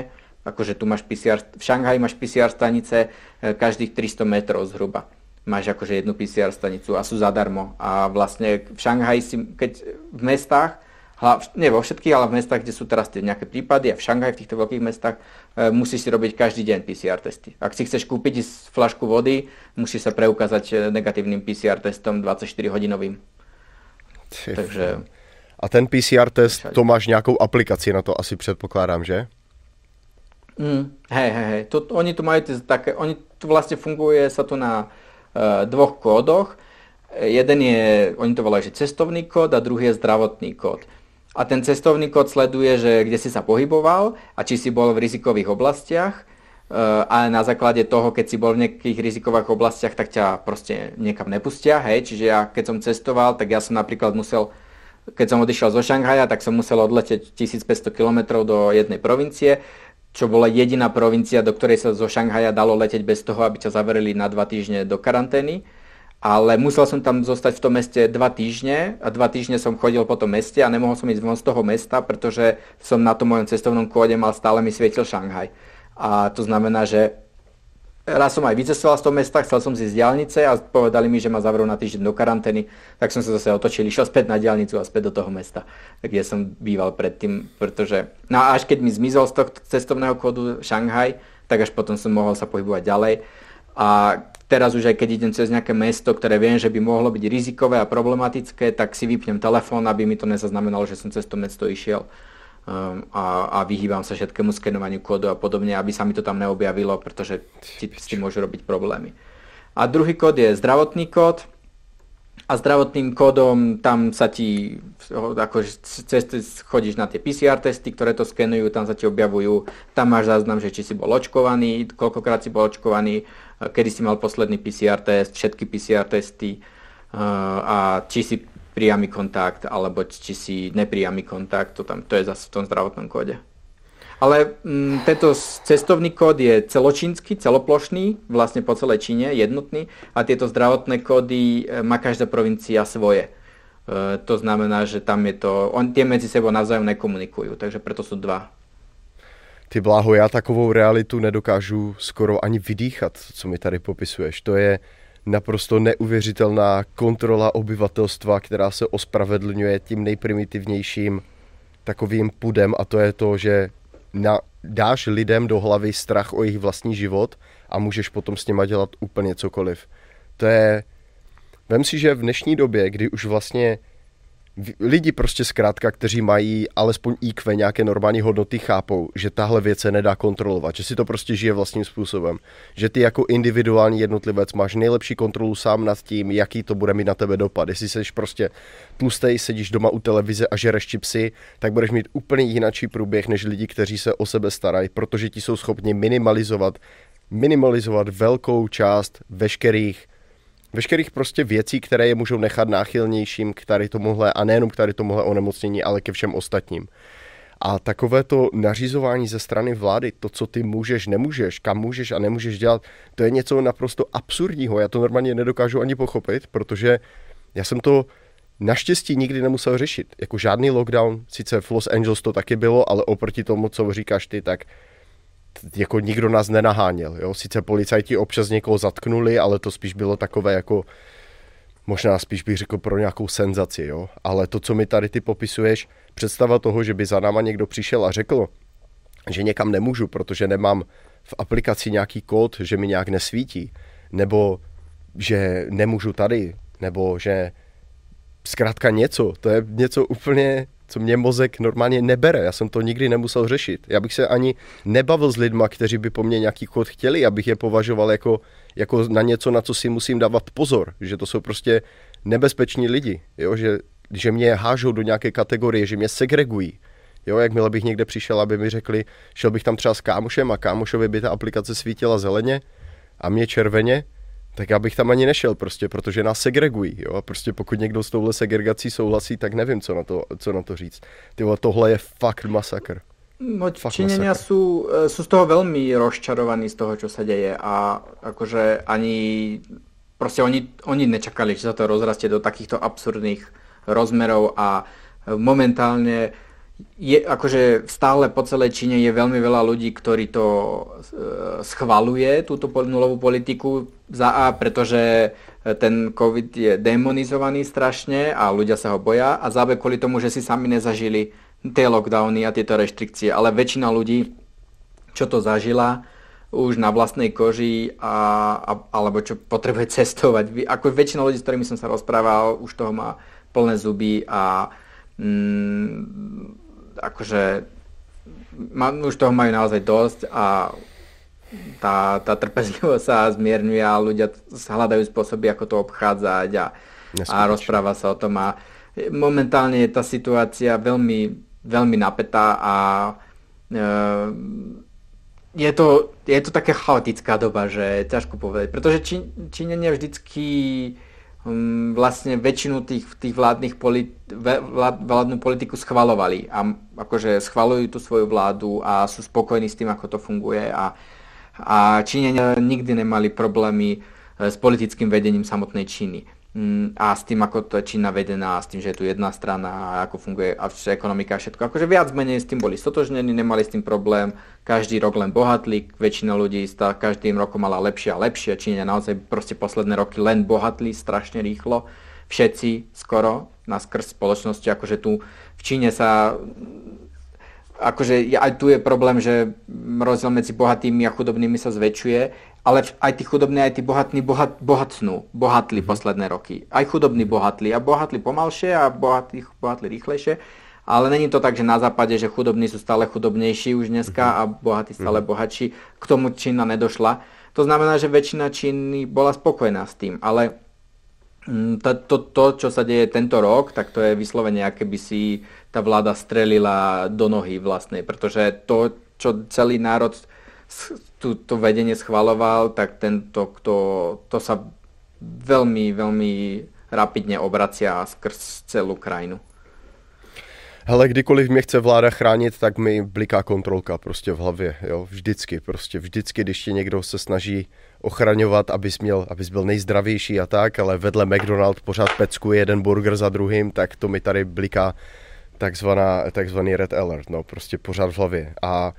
S2: akože tu máš PCR, v Šanghaji máš PCR stanice eh, každých 300 metrov zhruba. Máš akože jednu PCR stanicu a sú zadarmo. A vlastne v Šanghaji si, keď v mestách, nie vo všetkých, ale v mestách, kde sú teraz tie nejaké prípady a v Šanghaji, v týchto veľkých mestách, e, musíš si robiť každý deň PCR testy. Ak si chceš kúpiť flašku vody, musíš sa preukázať e, negatívnym PCR testom 24-hodinovým.
S1: Takže... A ten PCR test, to máš nejakou aplikaci na to asi předpokládám, že?
S2: Mm, hej, hej, hej. To, oni tu majú také, oni tu vlastne funguje sa tu na uh, dvoch kódoch. Jeden je, oni to volajú, že cestovný kód a druhý je zdravotný kód a ten cestovný kód sleduje, že kde si sa pohyboval a či si bol v rizikových oblastiach eh, a na základe toho, keď si bol v nejakých rizikových oblastiach, tak ťa proste niekam nepustia, hej, čiže ja keď som cestoval, tak ja som napríklad musel, keď som odišiel zo Šanghaja, tak som musel odleteť 1500 km do jednej provincie, čo bola jediná provincia, do ktorej sa zo Šanghaja dalo leteť bez toho, aby ťa zaverili na dva týždne do karantény ale musel som tam zostať v tom meste dva týždne a dva týždne som chodil po tom meste a nemohol som ísť von z toho mesta, pretože som na tom mojom cestovnom kóde mal stále mi svietil Šanghaj. A to znamená, že raz som aj vycestoval z toho mesta, chcel som si z diálnice a povedali mi, že ma zavrú na týždeň do karantény, tak som sa zase otočil, išiel späť na diálnicu a späť do toho mesta, kde som býval predtým, pretože... No a až keď mi zmizol z toho cestovného kódu Šanghaj, tak až potom som mohol sa pohybovať ďalej. A teraz už aj keď idem cez nejaké mesto, ktoré viem, že by mohlo byť rizikové a problematické, tak si vypnem telefón, aby mi to nezaznamenalo, že som cez to mesto išiel. Um, a, a vyhýbam sa všetkému skenovaniu kódu a podobne, aby sa mi to tam neobjavilo, pretože ti s tým môžu robiť problémy. A druhý kód je zdravotný kód. A zdravotným kódom tam sa ti, ako cez, chodíš na tie PCR testy, ktoré to skenujú, tam sa ti objavujú, tam máš záznam, že či si bol očkovaný, koľkokrát si bol očkovaný, kedy si mal posledný PCR test, všetky PCR testy a či si priamy kontakt, alebo či si nepriamy kontakt, to, tam, to je zase v tom zdravotnom kóde. Ale m, mm, tento cestovný kód je celočínsky, celoplošný, vlastne po celej Číne, jednotný a tieto zdravotné kódy e, má každá provincia svoje. E, to znamená, že tam je to, on, tie medzi sebou navzájom nekomunikujú, takže preto sú dva
S1: ty bláho, já takovou realitu nedokážu skoro ani vydýchat, co mi tady popisuješ. To je naprosto neuvěřitelná kontrola obyvatelstva, která se ospravedlňuje tím nejprimitivnějším takovým pudem a to je to, že na, dáš lidem do hlavy strach o jejich vlastní život a můžeš potom s něma dělat úplně cokoliv. To je... Vem si, že v dnešní době, kdy už vlastně lidi prostě zkrátka, kteří mají alespoň IQ nějaké normální hodnoty, chápou, že tahle věc se nedá kontrolovat, že si to prostě žije vlastním způsobem. Že ty jako individuální jednotlivec máš nejlepší kontrolu sám nad tím, jaký to bude mít na tebe dopad. Jestli jsi prostě tlustej, sedíš doma u televize a žereš čipsy, tak budeš mít úplně jináčí průběh než lidi, kteří se o sebe starají, protože ti jsou schopni minimalizovat minimalizovat velkou část veškerých veškerých prostě věcí, které je můžou nechat náchylnějším k tady tomuhle, a nejenom k tady tomuhle onemocnění, ale ke všem ostatním. A takové to nařizování ze strany vlády, to, co ty můžeš, nemůžeš, kam můžeš a nemůžeš dělat, to je něco naprosto absurdního. Já to normálně nedokážu ani pochopit, protože já jsem to naštěstí nikdy nemusel řešit. Jako žádný lockdown, sice v Los Angeles to taky bylo, ale oproti tomu, co říkáš ty, tak jako nikdo nás nenaháněl. Jo? Sice policajti občas někoho zatknuli, ale to spíš bylo takové jako možná spíš bych řekl pro nějakou senzaci, jo? ale to, co mi tady ty popisuješ, představa toho, že by za náma někdo přišel a řekl, že někam nemůžu, protože nemám v aplikaci nějaký kód, že mi nějak nesvítí, nebo že nemůžu tady, nebo že zkrátka něco, to je něco úplně, co mě mozek normálně nebere. Já jsem to nikdy nemusel řešit. Já bych se ani nebavil s lidma, kteří by po mně nějaký kód chtěli, abych je považoval jako, jako na něco, na co si musím dávat pozor. Že to jsou prostě nebezpeční lidi. Jo? Že, že mě hážou do nějaké kategorie, že mě segregují. Jo, jakmile bych někde přišel, aby mi řekli, šel bych tam třeba s kámošem a kámošovi by ta aplikace svítila zeleně a mě červeně, tak já bych tam ani nešel prostě, protože nás segregují, jo, a prostě pokud někdo s touhle segregací souhlasí, tak nevím, co na to, co na to říct. Tyvo, tohle je fakt masakr.
S2: No, Číňania sú, e, sú z toho veľmi rozčarovaní z toho, čo sa deje a akože ani proste oni, oni nečakali, že sa to rozrastie do takýchto absurdných rozmerov a momentálne je, akože stále po celej Číne je veľmi veľa ľudí, ktorí to e, schvaluje, túto nulovú politiku za A, pretože ten COVID je demonizovaný strašne a ľudia sa ho boja a za B kvôli tomu, že si sami nezažili tie lockdowny a tieto reštrikcie, ale väčšina ľudí, čo to zažila, už na vlastnej koži a, a, alebo čo potrebuje cestovať. Ako väčšina ľudí, s ktorými som sa rozprával, už toho má plné zuby a mm, akože ma, už toho majú naozaj dosť a tá, tá trpezlivosť sa zmierňuje a ľudia hľadajú spôsoby, ako to obchádzať a, a rozpráva sa o tom a momentálne je tá situácia veľmi, veľmi napätá a e, je to, je to také chaotická doba, že ťažko povedať, pretože Čí, Číňania vždycky um, vlastne väčšinu tých, tých vládnych polit, vlád, vládnu politiku schvalovali a akože schvalujú tú svoju vládu a sú spokojní s tým, ako to funguje a, a Číňania nikdy nemali problémy eh, s politickým vedením samotnej Číny. Mm, a s tým, ako to je Čína vedená, s tým, že je tu jedna strana a ako funguje a ekonomika a všetko. Akože viac menej s tým boli stotožnení, nemali s tým problém, každý rok len bohatli, väčšina ľudí stá, každým rokom mala lepšie a lepšie. Číňania naozaj proste posledné roky len bohatli strašne rýchlo. Všetci skoro na skrz spoločnosti, akože tu v Číne sa akože aj tu je problém, že rozdiel medzi bohatými a chudobnými sa zväčšuje ale aj tí chudobní, aj tí bohatní bohat, bohatnú, bohatli mm-hmm. posledné roky. Aj chudobní bohatli a bohatli pomalšie a bohatli, bohatli rýchlejšie. Ale není to tak, že na západe, že chudobní sú stále chudobnejší už dneska mm-hmm. a bohatí stále mm-hmm. bohatší. K tomu Čína nedošla. To znamená, že väčšina Číny bola spokojná s tým, ale to, to, to, čo sa deje tento rok, tak to je vyslovene, aké by si tá vláda strelila do nohy vlastnej, pretože to, čo celý národ tú, to vedenie schvaloval, tak tento, to, to sa veľmi, veľmi rapidne obracia skrz celú krajinu.
S1: Hele, kdykoliv mě chce vláda chránit, tak mi bliká kontrolka prostě v hlavě, jo, vždycky, prostě vždycky, když tě někdo se snaží ochraňovat, abys, měl, abys byl nejzdravější a tak, ale vedle McDonald pořád peckuje jeden burger za druhým, tak to mi tady bliká takzvaná, takzvaný red alert, no, prostě pořád v hlavě. A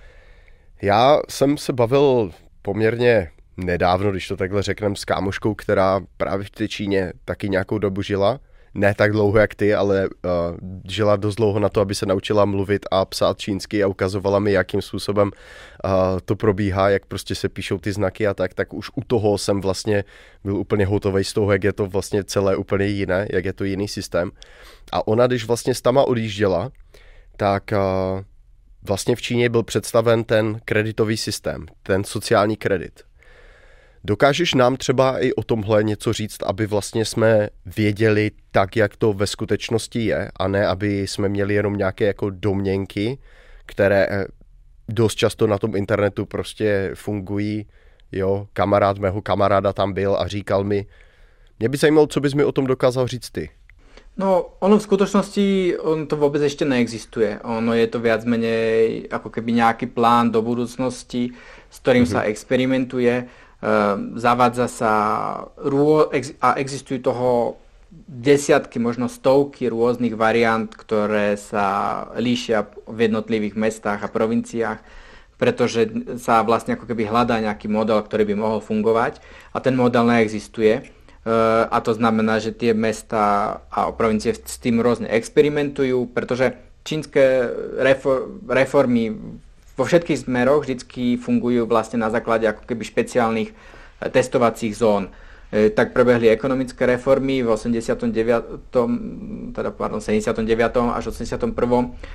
S1: já jsem se bavil poměrně nedávno, když to takhle řekneme, s kámoškou, která právě v té Číně taky nějakou dobu žila. Ne tak dlouho jak ty, ale uh, žila dost dlouho na to, aby se naučila mluvit a psát čínsky a ukazovala mi, jakým způsobem uh, to probíhá, jak prostě se píšou ty znaky a tak, tak už u toho jsem vlastně byl úplně hotový z toho, jak je to vlastně celé úplně jiné, jak je to jiný systém. A ona, když vlastně s tama odjížděla, tak uh, vlastně v Číně byl představen ten kreditový systém, ten sociální kredit. Dokážeš nám třeba i o tomhle něco říct, aby vlastně jsme věděli tak, jak to ve skutečnosti je, a ne aby jsme měli jenom nějaké jako domněnky, které eh, dost často na tom internetu prostě fungují. Jo, kamarád mého kamaráda tam byl a říkal mi, mě by zajímalo, co bys mi o tom dokázal říct ty.
S2: No, ono v skutočnosti on to vôbec ešte neexistuje. Ono je to viac menej ako keby nejaký plán do budúcnosti, s ktorým mm-hmm. sa experimentuje. Ehm, zavádza sa rô, a existujú toho desiatky, možno stovky rôznych variant, ktoré sa líšia v jednotlivých mestách a provinciách, pretože sa vlastne ako keby hľadá nejaký model, ktorý by mohol fungovať. A ten model neexistuje. A to znamená, že tie mesta a provincie s tým rôzne experimentujú, pretože čínske reformy vo všetkých smeroch vždy fungujú vlastne na základe ako keby špeciálnych e, testovacích zón. E, tak prebehli ekonomické reformy v 89. Teda, pardon, 79. až 81.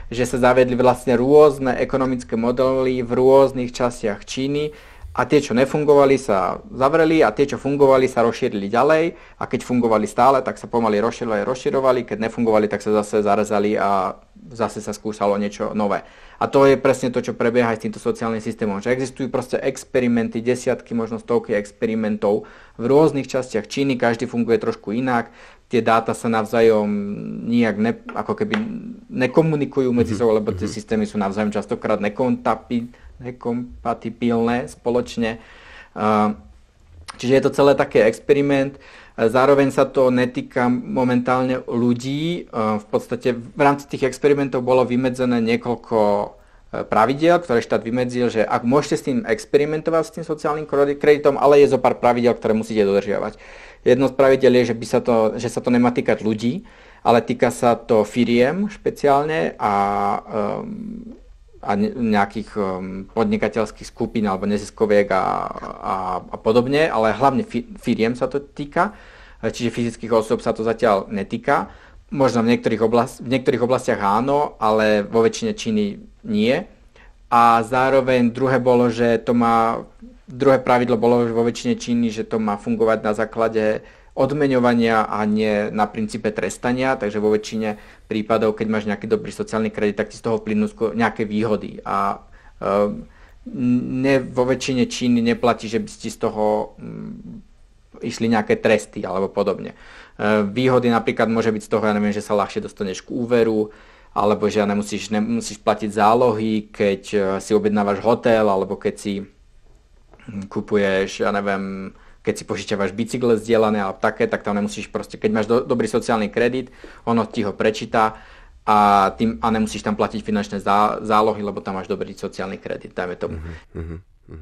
S2: že sa zavedli vlastne rôzne ekonomické modely v rôznych častiach Číny a tie, čo nefungovali, sa zavreli a tie, čo fungovali, sa rozšírili ďalej. A keď fungovali stále, tak sa pomaly rozširovali, rozširovali, keď nefungovali, tak sa zase zarezali a zase sa skúšalo niečo nové. A to je presne to, čo prebieha aj s týmto sociálnym systémom, že existujú proste experimenty, desiatky, možno stovky experimentov v rôznych častiach Číny, každý funguje trošku inak, tie dáta sa navzájom nijak ne, ako keby nekomunikujú medzi mhm, sebou, lebo tie mhm. systémy sú navzájom častokrát nekontapi, nekompatibilné spoločne. Čiže je to celé také experiment. Zároveň sa to netýka momentálne ľudí. V podstate v rámci tých experimentov bolo vymedzené niekoľko e, pravidel, ktoré štát vymedzil, že ak môžete s tým experimentovať s tým sociálnym kreditom, ale je zo pár pravidel, ktoré musíte dodržiavať. Jedno z pravidel je, že, by sa to, že sa to nemá týkať ľudí, ale týka sa to firiem špeciálne a um, a nejakých um, podnikateľských skupín alebo neziskoviek a, a, a podobne, ale hlavne fi, firiem sa to týka, čiže fyzických osôb sa to zatiaľ netýka. Možno v niektorých, oblast, v niektorých oblastiach áno, ale vo väčšine Číny nie. A zároveň druhé bolo, že to má, druhé pravidlo bolo vo väčšine Číny, že to má fungovať na základe odmeňovania a nie na princípe trestania, takže vo väčšine prípadov, keď máš nejaký dobrý sociálny kredit, tak ti z toho plynú nejaké výhody. A um, ne, vo väčšine Číny neplatí, že by ti z toho um, išli nejaké tresty alebo podobne. Uh, výhody napríklad môže byť z toho, ja neviem, že sa ľahšie dostaneš k úveru, alebo že nemusíš, nemusíš platiť zálohy, keď uh, si objednávaš hotel, alebo keď si hm, kupuješ, ja neviem, keď si požičiavaš bicykle zdieľané alebo také, tak tam nemusíš proste, keď máš do, dobrý sociálny kredit, ono ti ho prečíta a, tým, a nemusíš tam platiť finančné zá, zálohy, lebo tam máš dobrý sociálny kredit, dajme tomu. Uh-huh, uh-huh.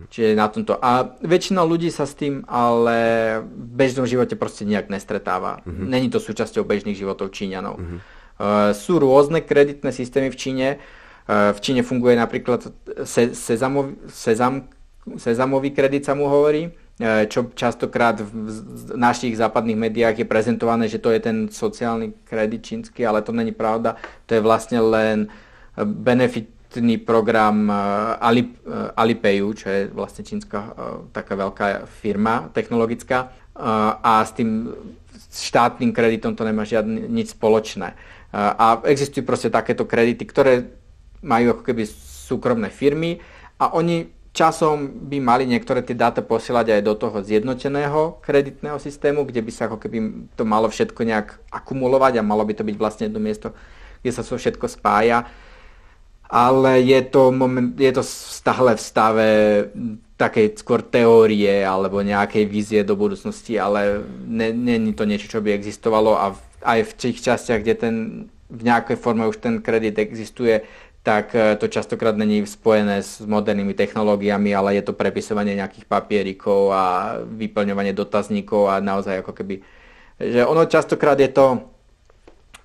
S2: Čiže na tomto. A väčšina ľudí sa s tým ale v bežnom živote proste nejak nestretáva. Uh-huh. Není to súčasťou bežných životov Číňanov. Uh-huh. Uh, sú rôzne kreditné systémy v Číne. Uh, v Číne funguje napríklad se, sezamový, sezam, sezamový kredit sa mu hovorí čo častokrát v našich západných médiách je prezentované, že to je ten sociálny kredit čínsky, ale to není pravda. To je vlastne len benefitný program e, Alip, e, Alipayu, čo je vlastne čínska taká veľká firma technologická a s tým štátnym kreditom to nemá žiadne nič spoločné. A existujú proste takéto kredity, ktoré majú ako keby súkromné firmy a oni časom by mali niektoré tie dáta posielať aj do toho zjednoteného kreditného systému, kde by sa ako keby to malo všetko nejak akumulovať a malo by to byť vlastne jedno miesto, kde sa to všetko spája. Ale je to, moment, je to stále v stave takej skôr teórie alebo nejakej vízie do budúcnosti, ale není to niečo, čo by existovalo a v, aj v tých častiach, kde ten v nejakej forme už ten kredit existuje, tak e, to častokrát není spojené s modernými technológiami, ale je to prepisovanie nejakých papierikov a vyplňovanie dotazníkov a naozaj ako keby, že ono častokrát je to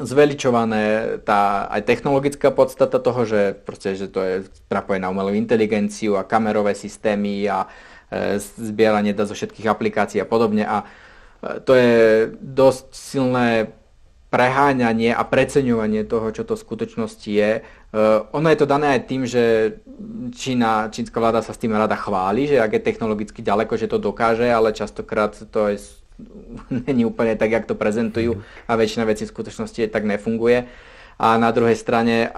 S2: zveličované tá aj technologická podstata toho, že, proste, že to je napojené na umelú inteligenciu a kamerové systémy a e, zbieranie dá zo všetkých aplikácií a podobne. A e, to je dosť silné preháňanie a preceňovanie toho, čo to v skutočnosti je. Uh, ono je to dané aj tým, že Čína, čínska vláda sa s tým rada chváli, že ak je technologicky ďaleko, že to dokáže, ale častokrát to je, není úplne tak, jak to prezentujú a väčšina vecí v skutočnosti tak nefunguje. A na druhej strane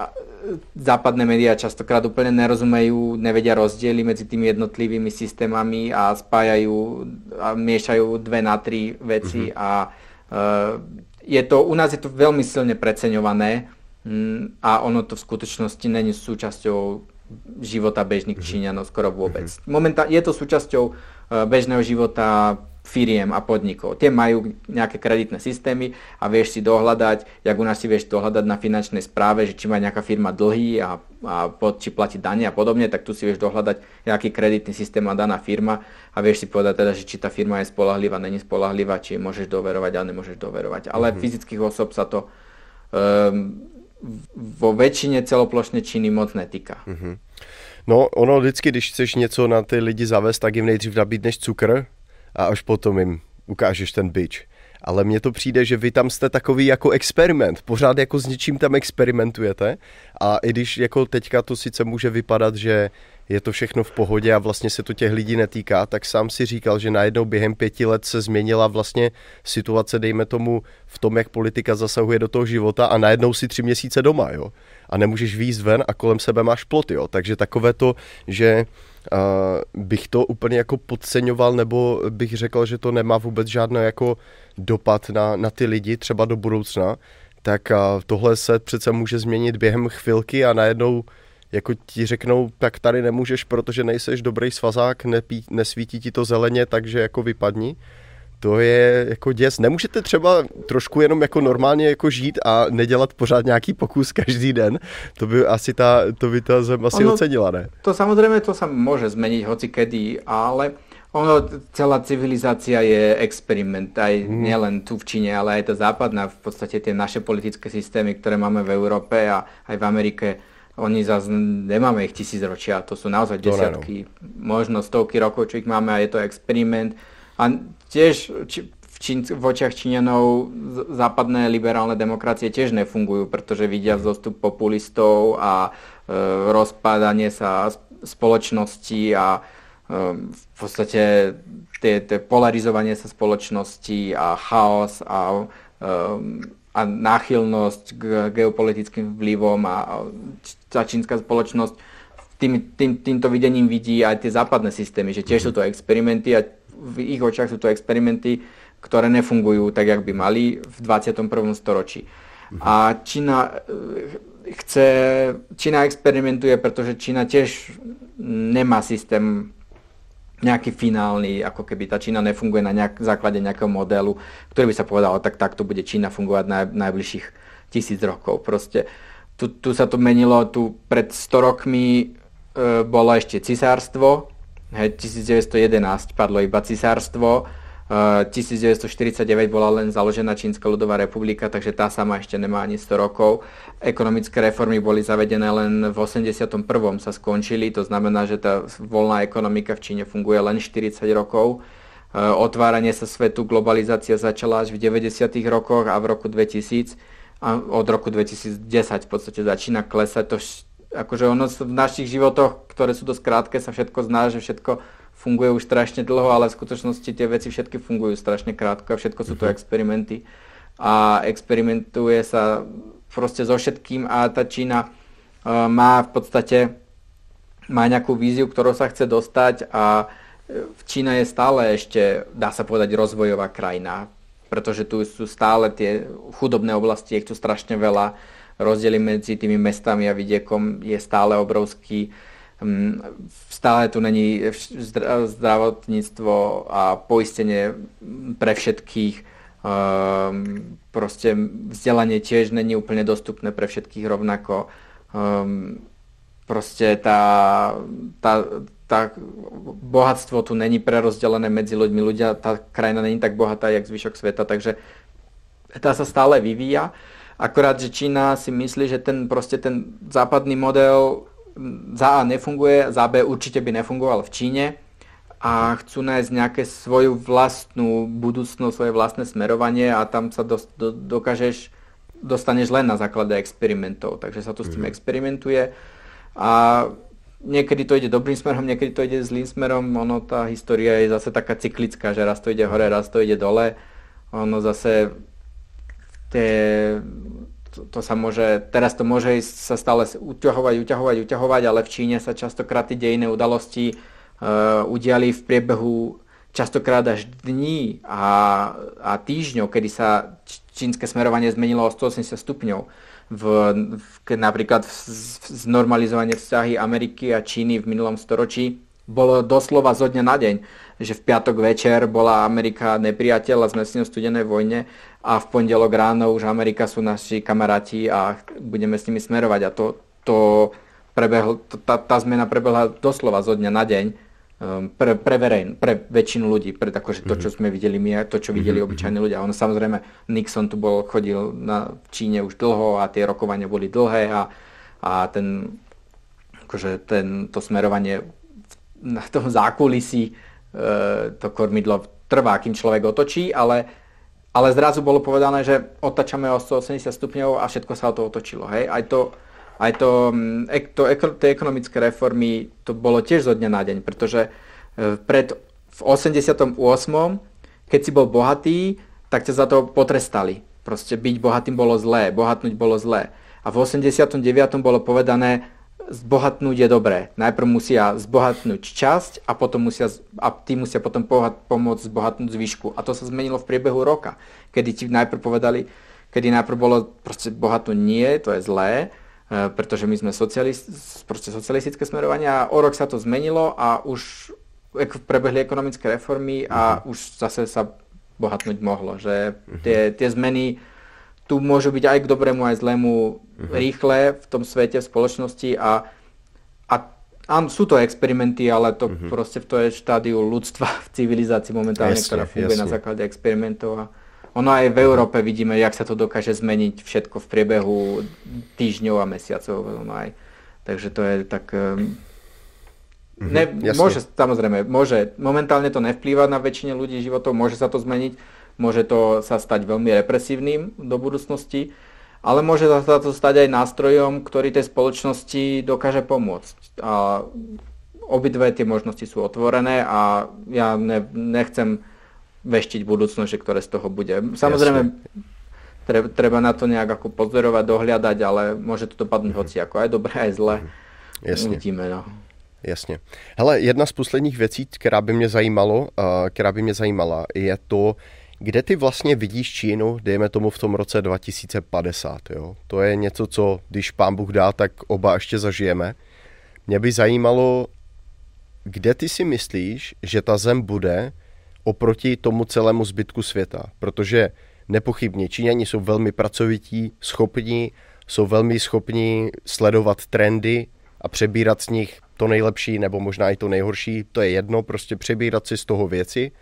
S2: západné médiá častokrát úplne nerozumejú, nevedia rozdiely medzi tými jednotlivými systémami a spájajú a miešajú dve na tri veci mm-hmm. a uh, je to, u nás je to veľmi silne preceňované mm, a ono to v skutočnosti není súčasťou života bežných mm-hmm. Číňanov skoro vôbec. Mm-hmm. Momentá- je to súčasťou uh, bežného života firiem a podnikov. Tie majú nejaké kreditné systémy a vieš si dohľadať, jak u nás si vieš dohľadať na finančnej správe, že či má nejaká firma dlhy a, a pod, či platí dane a podobne, tak tu si vieš dohľadať, aký kreditný systém má daná firma a vieš si povedať teda, že či tá firma je spolahlivá, není spolahlivá, či môžeš doverovať a nemôžeš doverovať. Ale mm-hmm. fyzických osob sa to um, vo väčšine celoplošné činy moc netýka. Mm-hmm.
S1: No, ono vždycky, když chceš něco na ty lidi zavést, tak jim nejdřív nabídneš cukr, a až potom jim ukážeš ten bič. Ale mně to přijde, že vy tam jste takový jako experiment, pořád jako s něčím tam experimentujete a i když jako teďka to sice může vypadat, že je to všechno v pohodě a vlastně se to těch lidí netýká, tak sám si říkal, že najednou během pěti let se změnila vlastně situace, dejme tomu, v tom, jak politika zasahuje do toho života a najednou si tři měsíce doma, jo. A nemůžeš výjít ven a kolem sebe máš ploty, jo. Takže takové to, že bych to úplně jako podceňoval, nebo bych řekl, že to nemá vůbec žádný jako dopad na, na ty lidi třeba do budoucna, tak tohle se přece může změnit během chvilky a najednou jako ti řeknou, tak tady nemůžeš, protože nejseš dobrý svazák, nepí, nesvítí ti to zeleně, takže jako vypadni to je jako děs. Nemůžete třeba trošku jenom jako normálně jako žít a nedělat pořád nějaký pokus každý den? To by asi ta, to by ta zem asi ono, ocenila, ne?
S2: To samozřejmě to sa môže zmeniť hoci kedy, ale ono, celá civilizácia je experiment, aj mm. nielen tu v Číne, ale aj tá západná, v podstate tie naše politické systémy, ktoré máme v Európe a aj v Amerike, oni zase nemáme ich tisíc ročia, to sú naozaj desiatky, možno stovky rokov, čo ich máme a je to experiment a tiež v, Čín, v očiach Číňanov západné liberálne demokracie tiež nefungujú, pretože vidia zostup populistov a e, rozpádanie sa spoločnosti a e, v podstate tie, tie polarizovanie sa spoločnosti a chaos a, e, a náchylnosť k geopolitickým vplyvom a, a tá čínska spoločnosť tým, tým, týmto videním vidí aj tie západné systémy, že tiež sú to experimenty a v ich očiach sú to experimenty, ktoré nefungujú tak, jak by mali v 21. storočí. A Čína eh, chce, Čína experimentuje, pretože Čína tiež nemá systém nejaký finálny, ako keby tá Čína nefunguje na nejak, základe nejakého modelu, ktorý by sa povedal, tak takto bude Čína fungovať na najbližších tisíc rokov. Proste tu, tu sa to menilo, tu pred 100 rokmi e, bolo ešte cisárstvo, Hej, 1911 padlo iba cisárstvo, 1949 bola len založená Čínska ľudová republika, takže tá sama ešte nemá ani 100 rokov. Ekonomické reformy boli zavedené len v 81. sa skončili, to znamená, že tá voľná ekonomika v Číne funguje len 40 rokov. Otváranie sa svetu, globalizácia začala až v 90. rokoch a v roku 2000 a od roku 2010 v podstate začína klesať to akože ono v našich životoch, ktoré sú dosť krátke, sa všetko zná, že všetko funguje už strašne dlho, ale v skutočnosti tie veci všetky fungujú strašne krátko a všetko sú to mhm. experimenty. A experimentuje sa proste so všetkým a tá Čína uh, má v podstate má nejakú víziu, ktorou sa chce dostať a e, Čína je stále ešte, dá sa povedať, rozvojová krajina, pretože tu sú stále tie chudobné oblasti, je tu strašne veľa rozdiely medzi tými mestami a vidiekom je stále obrovský. Mm, stále tu není zdravotníctvo a poistenie pre všetkých. Ehm, proste vzdelanie tiež není úplne dostupné pre všetkých rovnako. Ehm, proste tá, tá, tá bohatstvo tu není prerozdelené medzi ľuďmi. Ľudia, tá krajina není tak bohatá, jak zvyšok sveta, takže tá sa stále vyvíja. Akorát, že Čína si myslí, že ten, proste ten západný model za A nefunguje, za B určite by nefungoval v Číne a chcú nájsť nejaké svoju vlastnú budúcnosť, svoje vlastné smerovanie a tam sa do, do, dokážeš, dostaneš len na základe experimentov. Takže sa tu s tým mhm. experimentuje a niekedy to ide dobrým smerom, niekedy to ide zlým smerom. Ono, tá história je zase taká cyklická, že raz to ide hore, raz to ide dole. Ono zase tie, to, to sa môže, teraz to môže ísť sa stále uťahovať, uťahovať, uťahovať, ale v Číne sa častokrát tie dejné udalosti uh, udiali v priebehu častokrát až dní a, a týždňov, kedy sa čínske smerovanie zmenilo o 180 stupňov. V, v, napríklad v, znormalizovanie vzťahy Ameriky a Číny v minulom storočí bolo doslova zo dňa na deň, že v piatok večer bola Amerika nepriateľ a sme s ňou v studenej vojne a v pondelok ráno už Amerika sú naši kamaráti a budeme s nimi smerovať a to, to prebehlo, tá, tá zmena prebehla doslova zo dňa na deň um, pre, pre, verejn, pre väčšinu ľudí, pre akože to, čo mhm. sme videli my, to, čo videli mm-hmm. obyčajní ľudia. Ono samozrejme, Nixon tu bol, chodil na Číne už dlho a tie rokovania boli dlhé a, a ten, akože ten, to smerovanie na tom zákulisí to kormidlo trvá, kým človek otočí, ale, ale zrazu bolo povedané, že otačame o 180 stupňov a všetko sa o to otočilo. Hej? Aj to, aj to, mm, to, tie ekonomické reformy, to bolo tiež zo dňa na deň, pretože e, pred, v 88. keď si bol bohatý, tak ťa za to potrestali. Proste byť bohatým bolo zlé, bohatnúť bolo zlé. A v 89. bolo povedané, zbohatnúť je dobré. Najprv musia zbohatnúť časť a potom musia, a tí musia potom pomôcť zbohatnúť zvyšku. A to sa zmenilo v priebehu roka, kedy ti najprv povedali, kedy najprv bolo proste bohatnúť nie, to je zlé, e, pretože my sme socialist, proste socialistické smerovanie a o rok sa to zmenilo a už prebehli ekonomické reformy a uh-huh. už zase sa bohatnúť mohlo. Že tie, tie zmeny tu môžu byť aj k dobrému, aj zlému uh-huh. rýchle v tom svete, v spoločnosti a, a áno, sú to experimenty, ale to uh-huh. proste v to je štádiu ľudstva v civilizácii momentálne, jasne, ktorá funguje jasne. na základe experimentov a ono aj v Európe vidíme, jak sa to dokáže zmeniť všetko v priebehu týždňov a mesiacov. Ono aj. Takže to je tak... Um, ne, môže, samozrejme, môže, momentálne to nevplýva na väčšine ľudí životov, môže sa to zmeniť, Môže to sa stať veľmi represívnym do budúcnosti, ale môže sa to stať aj nástrojom, ktorý tej spoločnosti dokáže pomôcť. A obidve tie možnosti sú otvorené a ja ne, nechcem veštiť budúcnosť, že ktoré z toho bude. Samozrejme, treba, treba na to nejak ako pozorovať, dohľadať, ale môže to dopadnúť mm-hmm. hoci ako aj dobre, aj zle. Mm-hmm. Jasne. Uvidíme, no.
S1: Jasně. Hele, jedna z posledních věcí, která by mě zajímalo, která by mě zajímala, je to, kde ty vlastně vidíš Čínu, dejme tomu v tom roce 2050, jo? To je něco, co když pán Bůh dá, tak oba ještě zažijeme. Mě by zajímalo, kde ty si myslíš, že ta zem bude oproti tomu celému zbytku světa, protože nepochybně Číňani jsou velmi pracovití, schopní, jsou velmi schopní sledovat trendy a přebírat z nich to nejlepší nebo možná i to nejhorší, to je jedno, prostě přebírat si z toho věci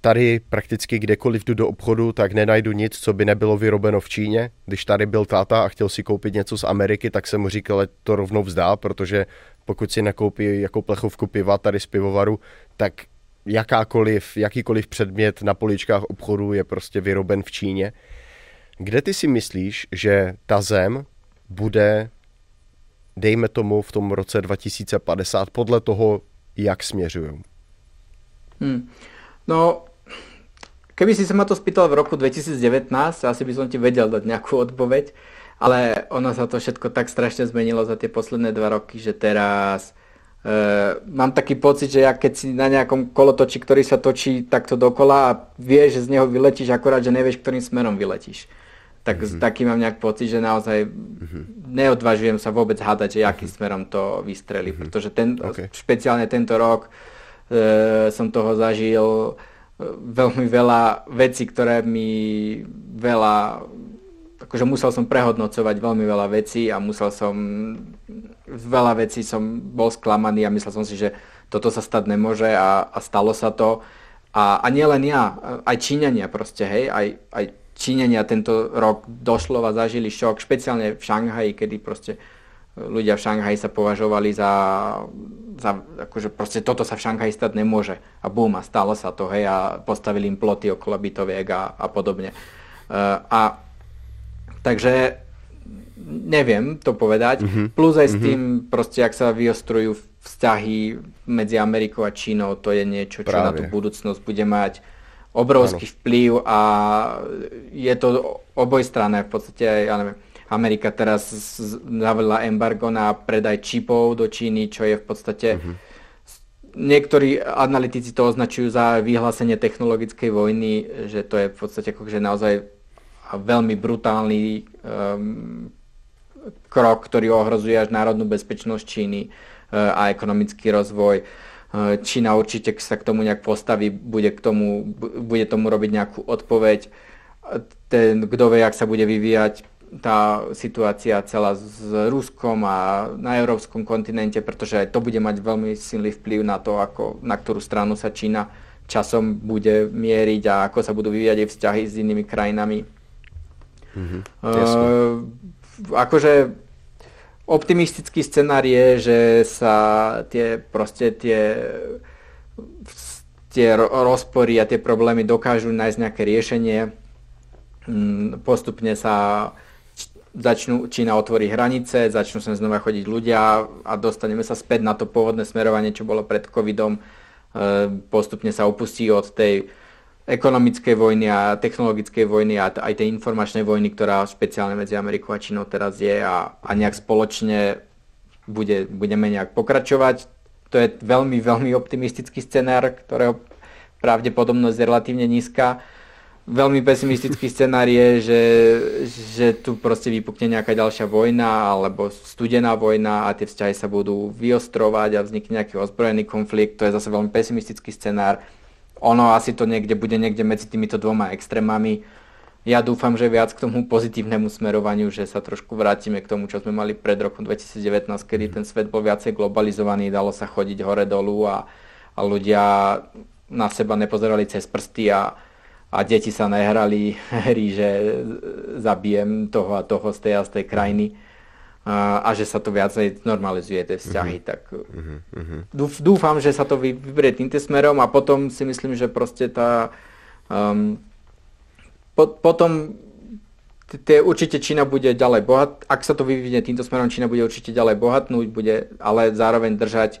S1: tady prakticky kdekoliv jdu do obchodu, tak nenajdu nic, co by nebylo vyrobeno v Číně. Když tady byl táta a chtěl si koupit něco z Ameriky, tak jsem mu říkal, že to rovnou vzdá, protože pokud si nakoupí jako plechovku piva tady z pivovaru, tak jakákoliv, jakýkoliv předmět na poličkách obchodu je prostě vyroben v Číně. Kde ty si myslíš, že ta zem bude, dejme tomu, v tom roce 2050 podle toho, jak směřují?
S2: Hmm. No, keby si sa ma to spýtal v roku 2019, asi by som ti vedel dať nejakú odpoveď, ale ono sa to všetko tak strašne zmenilo za tie posledné dva roky, že teraz e, mám taký pocit, že ja keď si na nejakom kolotoči, ktorý sa točí takto dokola a vieš, že z neho vyletíš, akorát, že nevieš, ktorým smerom vyletíš. Tak mm-hmm. taký mám nejak pocit, že naozaj mm-hmm. neodvážujem sa vôbec hádať, že akým mm-hmm. smerom to vystrelí, mm-hmm. pretože ten, okay. špeciálne tento rok e, som toho zažil veľmi veľa vecí, ktoré mi veľa, akože musel som prehodnocovať veľmi veľa vecí a musel som, veľa vecí som bol sklamaný a myslel som si, že toto sa stať nemôže a, a stalo sa to. A, a nielen ja, aj Číňania proste, hej, aj, aj Číňania tento rok doslova zažili šok, špeciálne v Šanghaji, kedy proste ľudia v Šanghaji sa považovali za za, akože proste toto sa v Šanghaji stať nemôže. A bum, a stalo sa to, hej, a postavili im ploty okolo bytoviek a, a podobne. Uh, a takže neviem to povedať. Mm-hmm. Plus aj s mm-hmm. tým, proste, ak sa vyostrujú vzťahy medzi Amerikou a Čínou, to je niečo, čo Práve. na tú budúcnosť bude mať obrovský ano. vplyv a je to obojstranné v podstate, ja neviem, Amerika teraz zavedla embargo na predaj čipov do Číny, čo je v podstate... Mm-hmm. Niektorí analytici to označujú za vyhlásenie technologickej vojny, že to je v podstate akože naozaj veľmi brutálny um, krok, ktorý ohrozuje až národnú bezpečnosť Číny uh, a ekonomický rozvoj. Uh, Čína určite sa k tomu nejak postaví, bude, k tomu, bude tomu robiť nejakú odpoveď. Ten, kto vie, ak sa bude vyvíjať tá situácia celá s Ruskom a na európskom kontinente, pretože aj to bude mať veľmi silný vplyv na to, ako, na ktorú stranu sa Čína časom bude mieriť a ako sa budú vyvíjať aj vzťahy s inými krajinami. Mm-hmm, uh, akože optimistický scenár je, že sa tie proste tie, tie rozpory a tie problémy dokážu nájsť nejaké riešenie. Mm, postupne sa začnú Čína otvorí hranice, začnú sa znova chodiť ľudia a dostaneme sa späť na to pôvodné smerovanie, čo bolo pred covidom. E, postupne sa opustí od tej ekonomickej vojny a technologickej vojny a aj tej informačnej vojny, ktorá špeciálne medzi Amerikou a Čínou teraz je a, a nejak spoločne bude, budeme nejak pokračovať. To je veľmi, veľmi optimistický scenár, ktorého pravdepodobnosť je relatívne nízka veľmi pesimistický scenár je, že, že tu proste vypukne nejaká ďalšia vojna alebo studená vojna a tie vzťahy sa budú vyostrovať a vznikne nejaký ozbrojený konflikt. To je zase veľmi pesimistický scenár. Ono asi to niekde bude niekde medzi týmito dvoma extrémami. Ja dúfam, že viac k tomu pozitívnemu smerovaniu, že sa trošku vrátime k tomu, čo sme mali pred rokom 2019, kedy ten svet bol viacej globalizovaný, dalo sa chodiť hore-dolu a, a ľudia na seba nepozerali cez prsty a, a deti sa nehrali hry, že zabijem toho a toho z tej a z tej krajiny a, a že sa to viacej normalizuje, tie vzťahy. Uh-huh. Tak uh-huh. dúfam, že sa to vyberie týmto smerom a potom si myslím, že proste tá um, po, potom tie, určite Čína bude ďalej bohat, ak sa to vyvinie týmto smerom, Čína bude určite ďalej bohatnúť, bude ale zároveň držať E,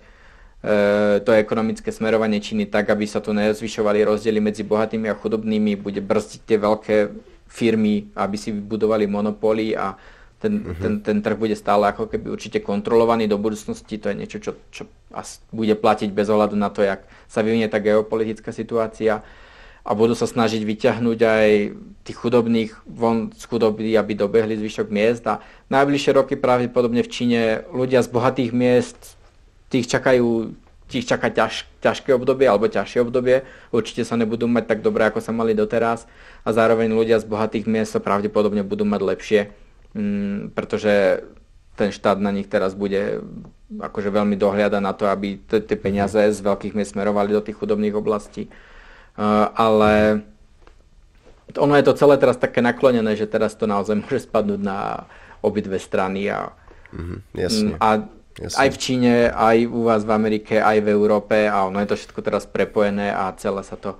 S2: to ekonomické smerovanie Číny tak, aby sa tu nezvyšovali rozdiely medzi bohatými a chudobnými, bude brzdiť tie veľké firmy, aby si vybudovali monopóly a ten, uh-huh. ten, ten trh bude stále ako keby určite kontrolovaný do budúcnosti. To je niečo, čo, čo bude platiť bez ohľadu na to, jak sa vyvinie tá geopolitická situácia a budú sa snažiť vyťahnuť aj tých chudobných von z chudoby, aby dobehli zvyšok miest a najbližšie roky pravdepodobne v Číne ľudia z bohatých miest tých čakajú tých čaká ťaž, ťažké obdobie alebo ťažšie obdobie. Určite sa nebudú mať tak dobre, ako sa mali doteraz a zároveň ľudia z bohatých miest sa pravdepodobne budú mať lepšie, mm, pretože ten štát na nich teraz bude akože veľmi dohliada na to, aby tie peniaze z veľkých miest smerovali do tých chudobných oblastí. Uh, ale ono je to celé teraz také naklonené, že teraz to naozaj môže spadnúť na obidve strany a, mm, jasne. a Jasne. Aj v Číne, aj u vás v Amerike, aj v Európe a ono je to všetko teraz prepojené a celé sa to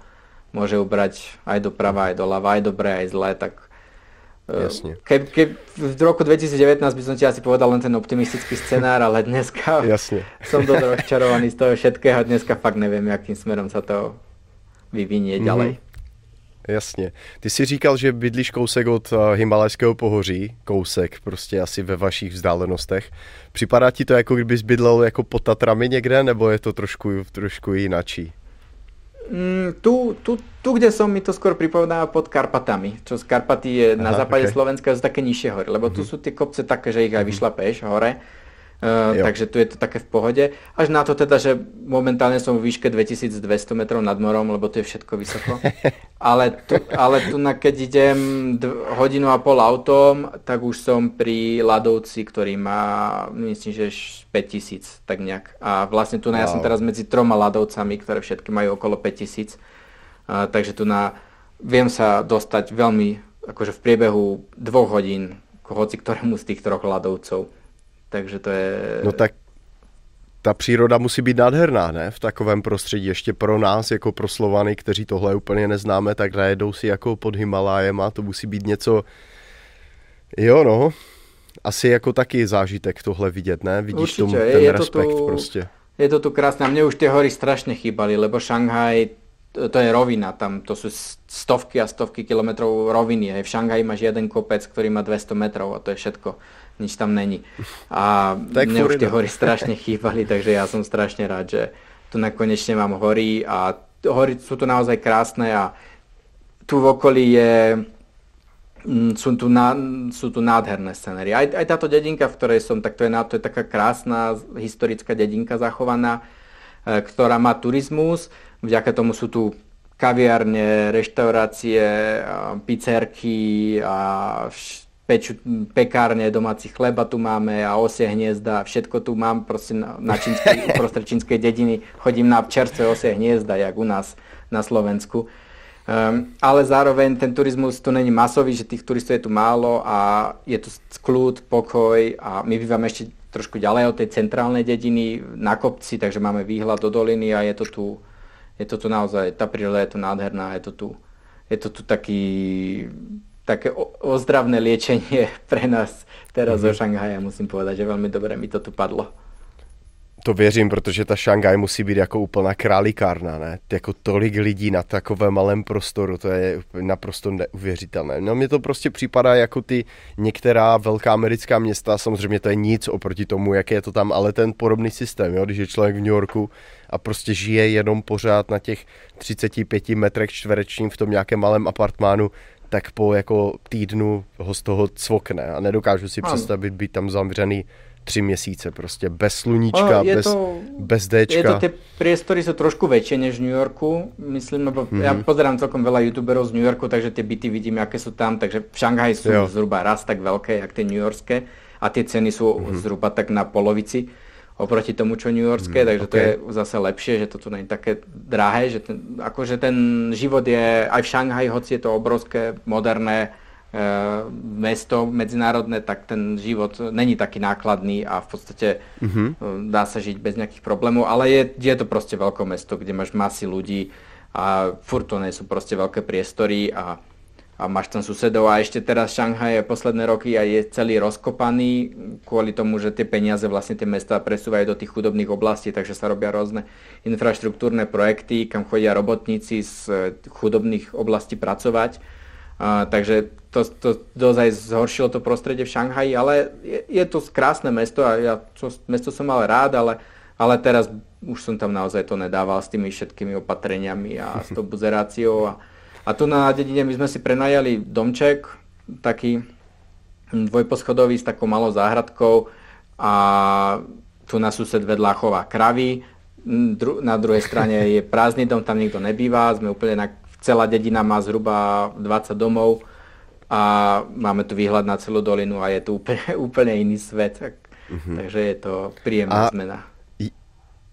S2: môže ubrať aj doprava, aj doľava, aj dobre, aj zlé, tak e, Jasne. Ke, ke, v roku 2019 by som ti asi povedal len ten optimistický scenár, ale dneska Jasne. som dosť rozčarovaný z toho všetkého. Dneska fakt neviem, akým smerom sa to vyvinie mm-hmm. ďalej.
S1: Jasně. Ty si říkal, že bydlíš kousek od eh, Himalajského pohoří, kousek prostě asi ve vašich vzdálenostech. Připadá ti to jako kdybys bydlel jako pod Tatrami někde, nebo je to trošku, trošku jinačí?
S2: Mm, tu, tu, tu, kde som, mi to skôr pripomína pod Karpatami. Čo z Karpaty je Aha, na západe okay. Slovenska, sú také nižšie hory, lebo tu mm-hmm. sú tie kopce také, že ich aj mhm. vyšlapeš hore Uh, takže tu je to také v pohode. Až na to teda, že momentálne som v výške 2200 metrov nad morom, lebo to je všetko vysoko. ale tu, ale tu na, keď idem hodinu a pol autom, tak už som pri Ladovci, ktorý má, myslím, že 5000, tak nejak. A vlastne tu na, wow. ja som teraz medzi troma Ladovcami, ktoré všetky majú okolo 5000. Uh, takže tu na, viem sa dostať veľmi, akože v priebehu dvoch hodín hoci ktorému z tých troch Ladovcov. Takže to je...
S1: No tak ta příroda musí být nádherná, ne? V takovém prostředí. Ještě pro nás, jako pro Slovany, kteří tohle úplně neznáme, tak najedou si jako pod Himalájem a to musí být něco... Jo, no. Asi jako taky zážitek tohle vidět, ne? Vidíš Určitě. tomu ten je respekt to tu, prostě.
S2: Je to tu krásne. A mne už tie hory strašne chýbali, lebo Šanghaj, to je rovina, tam to sú stovky a stovky kilometrov roviny. Hej. V Šanghaji máš jeden kopec, ktorý má 200 metrov a to je všetko nič tam není. A tak mne už tie hory strašne chýbali, takže ja som strašne rád, že tu nakonečne mám hory a hory sú tu naozaj krásne a tu v okolí je Mm, sú tu, na, sú tu nádherné scenéry. Aj, aj táto dedinka, v ktorej som, tak to je, to je taká krásna historická dedinka zachovaná, e, ktorá má turizmus. Vďaka tomu sú tu kaviarne, reštaurácie, pizzerky a peč, pekárne, domáci chleba tu máme a osie hniezda, všetko tu mám proste na, na čínskej, uprostred čínskej dediny. Chodím na čerstvé osie hniezda, jak u nás na Slovensku. Um, ale zároveň ten turizmus tu není masový, že tých turistov je tu málo a je tu kľud, pokoj a my bývame ešte trošku ďalej od tej centrálnej dediny na kopci, takže máme výhľad do doliny a je to tu, je to tu naozaj, tá príroda je tu nádherná, je to tu, je to tu taký, také ozdravné liečenie pre nás teraz mm-hmm. zo Šanghaja, musím povedať, že veľmi dobre mi to tu padlo.
S1: To věřím, protože ta Šangaj musí být jako úplná králikárna, ne? Jako tolik lidí na takovém malém prostoru, to je naprosto neuvěřitelné. No mně to prostě připadá jako ty některá velká americká města, samozřejmě to je nic oproti tomu, jak je to tam, ale ten podobný systém, jo? když je člověk v New Yorku a prostě žije jenom pořád na těch 35 metrech čtverečním v tom nějakém malém apartmánu, tak po jako týdnu ho z toho cvokne a nedokážu si představit být tam zavřený tři měsíce, prostě bez sluníčka, bez, to, bez Dčka.
S2: Je to, tie priestory sú trošku väčšie než v New Yorku, myslím, lebo mm-hmm. ja pozerám celkom veľa youtuberov z New Yorku, takže tie byty vidím, aké sú tam, takže v Šanghaji sú jo. zhruba raz tak veľké, jak tie New Yorkské a tie ceny sú mm-hmm. zhruba tak na polovici oproti tomu, čo New Yorkské, mm, takže okay. to je zase lepšie, že to tu je také drahé, že ten, akože ten život je aj v Šanghaji, hoci je to obrovské, moderné, E, mesto medzinárodné, tak ten život není taký nákladný a v podstate uh-huh. dá sa žiť bez nejakých problémov, ale je, je to proste veľké mesto, kde máš masy ľudí a furt to nie sú proste veľké priestory a, a máš tam susedov a ešte teraz Šanghaj posledné roky a je celý rozkopaný kvôli tomu, že tie peniaze vlastne tie mesta presúvajú do tých chudobných oblastí, takže sa robia rôzne infraštruktúrne projekty, kam chodia robotníci z chudobných oblastí pracovať. A, takže to, to dozaj zhoršilo to prostredie v Šanghaji, ale je, je to krásne mesto a ja to mesto som mal rád, ale, ale teraz už som tam naozaj to nedával s tými všetkými opatreniami a s tou buzeráciou. A, a tu na dedine my sme si prenajali domček, taký dvojposchodový s takou malou záhradkou a tu na sused vedľa chová kravy, na druhej strane je prázdny dom, tam nikto nebýva, sme úplne na, celá dedina má zhruba 20 domov, a máme tu výhľad na celú dolinu a je tu úplne, úplne iný svet. Tak, mm-hmm. Takže je to príjemná a... zmena.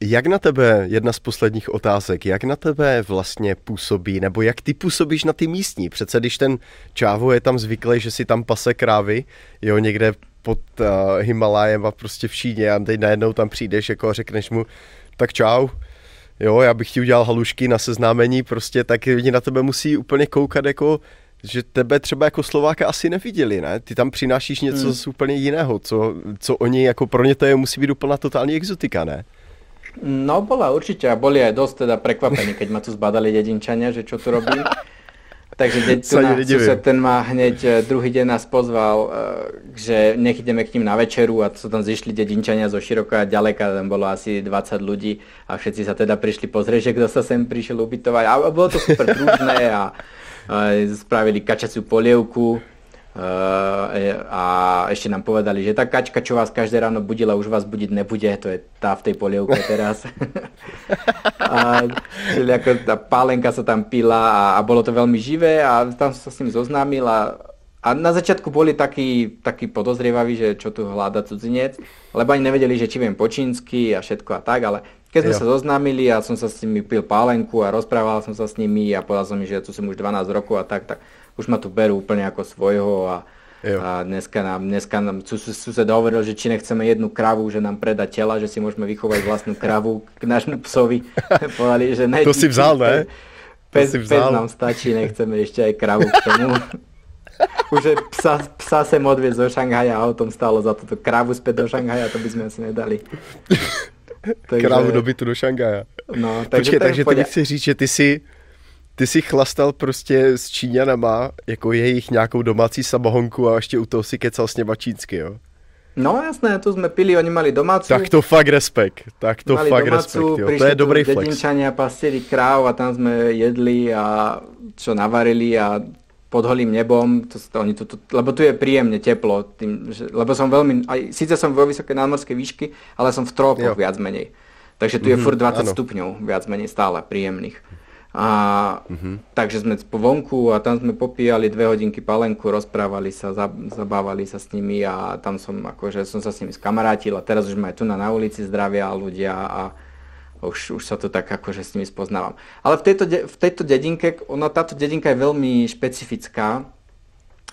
S1: Jak na tebe, jedna z posledních otázek, jak na tebe vlastně působí, nebo jak ty působíš na ty místní? Přece když ten Čávo je tam zvyklý, že si tam pase krávy, jo, někde pod uh, Himalajem a prostě v Číně a teď najednou tam přijdeš jako a řekneš mu, tak čau, jo, já bych ti udělal halušky na seznámení, prostě tak lidi na tebe musí úplně koukat jako že tebe třeba jako Slováka asi neviděli, ne? Ty tam přinášíš něco hmm. z úplně jiného, co, co oni jako pro ně to je musí být úplná totální exotika, ne?
S2: No bola určite a boli aj dosť teda prekvapení, keď ma tu zbadali dedinčania, že čo tu robím. Takže deď tu na sused, ten ma hneď eh, druhý deň nás pozval, eh, že nech ideme k ním na večeru a sú tam zišli dedinčania zo široka a ďaleka, tam bolo asi 20 ľudí a všetci sa teda prišli pozrieť, že kto sa sem prišiel ubytovať. A bolo to super prúžne a spravili kačaciu polievku. e, a ešte nám povedali, že tá kačka, čo vás každé ráno budila, už vás budiť nebude, to je tá v tej polievke teraz. a, ako tá pálenka sa tam pila a, a bolo to veľmi živé a tam sa s ním zoznámil a, a na začiatku boli takí, takí podozrievaví, že čo tu hľada cudzinec, lebo ani nevedeli, že či viem po čínsky a všetko a tak, ale keď sme jo. sa zoznámili a som sa s nimi pil pálenku a rozprával som sa s nimi a povedal som mi, že tu som už 12 rokov a tak, tak už ma tu berú úplne ako svojho a, a dneska nám, dneska nám sused hovoril, že či nechceme jednu kravu, že nám predá tela, že si môžeme vychovať vlastnú kravu k nášmu psovi. Povedali, že ne,
S1: to si vzal, ne?
S2: Pes, pes nám stačí, nechceme ešte aj kravu k tomu. Už je psa, psa sem odviezť zo Šanghaja a o tom stálo za toto kravu späť do Šanghaja, to by sme asi nedali.
S1: takže... Krávu do bytu do Šangaja.
S2: No,
S1: takže Počkej, takže ty chci říct, že ty si, ty si chlastal prostě s Číňanama jako jejich nějakou domácí samohonku a ještě u toho si kecal s něma čínsky, jo?
S2: No jasné, tu sme pili, oni mali domácu.
S1: Tak to fakt respekt, tak to mali fakt domácu, respekt, jo. to je dobrý flex.
S2: dedinčania, pastieri kráv a tam sme jedli a čo navarili a pod holým nebom, to, to, oni to, to, lebo tu je príjemne teplo, tým, že, lebo som veľmi, aj, síce som vo vysokej námorskej výšky, ale som v trópoch jo. viac menej. Takže tu je mhm, furt 20 áno. stupňov, viac menej stále príjemných. A, mm-hmm. Takže sme po vonku a tam sme popíjali dve hodinky palenku, rozprávali sa, zabávali sa s nimi a tam som akože som sa s nimi skamarátil a teraz už ma aj tu na, na ulici zdravia ľudia a už, už sa to tak akože s nimi spoznávam. Ale v tejto, v tejto dedinke, ono, táto dedinka je veľmi špecifická,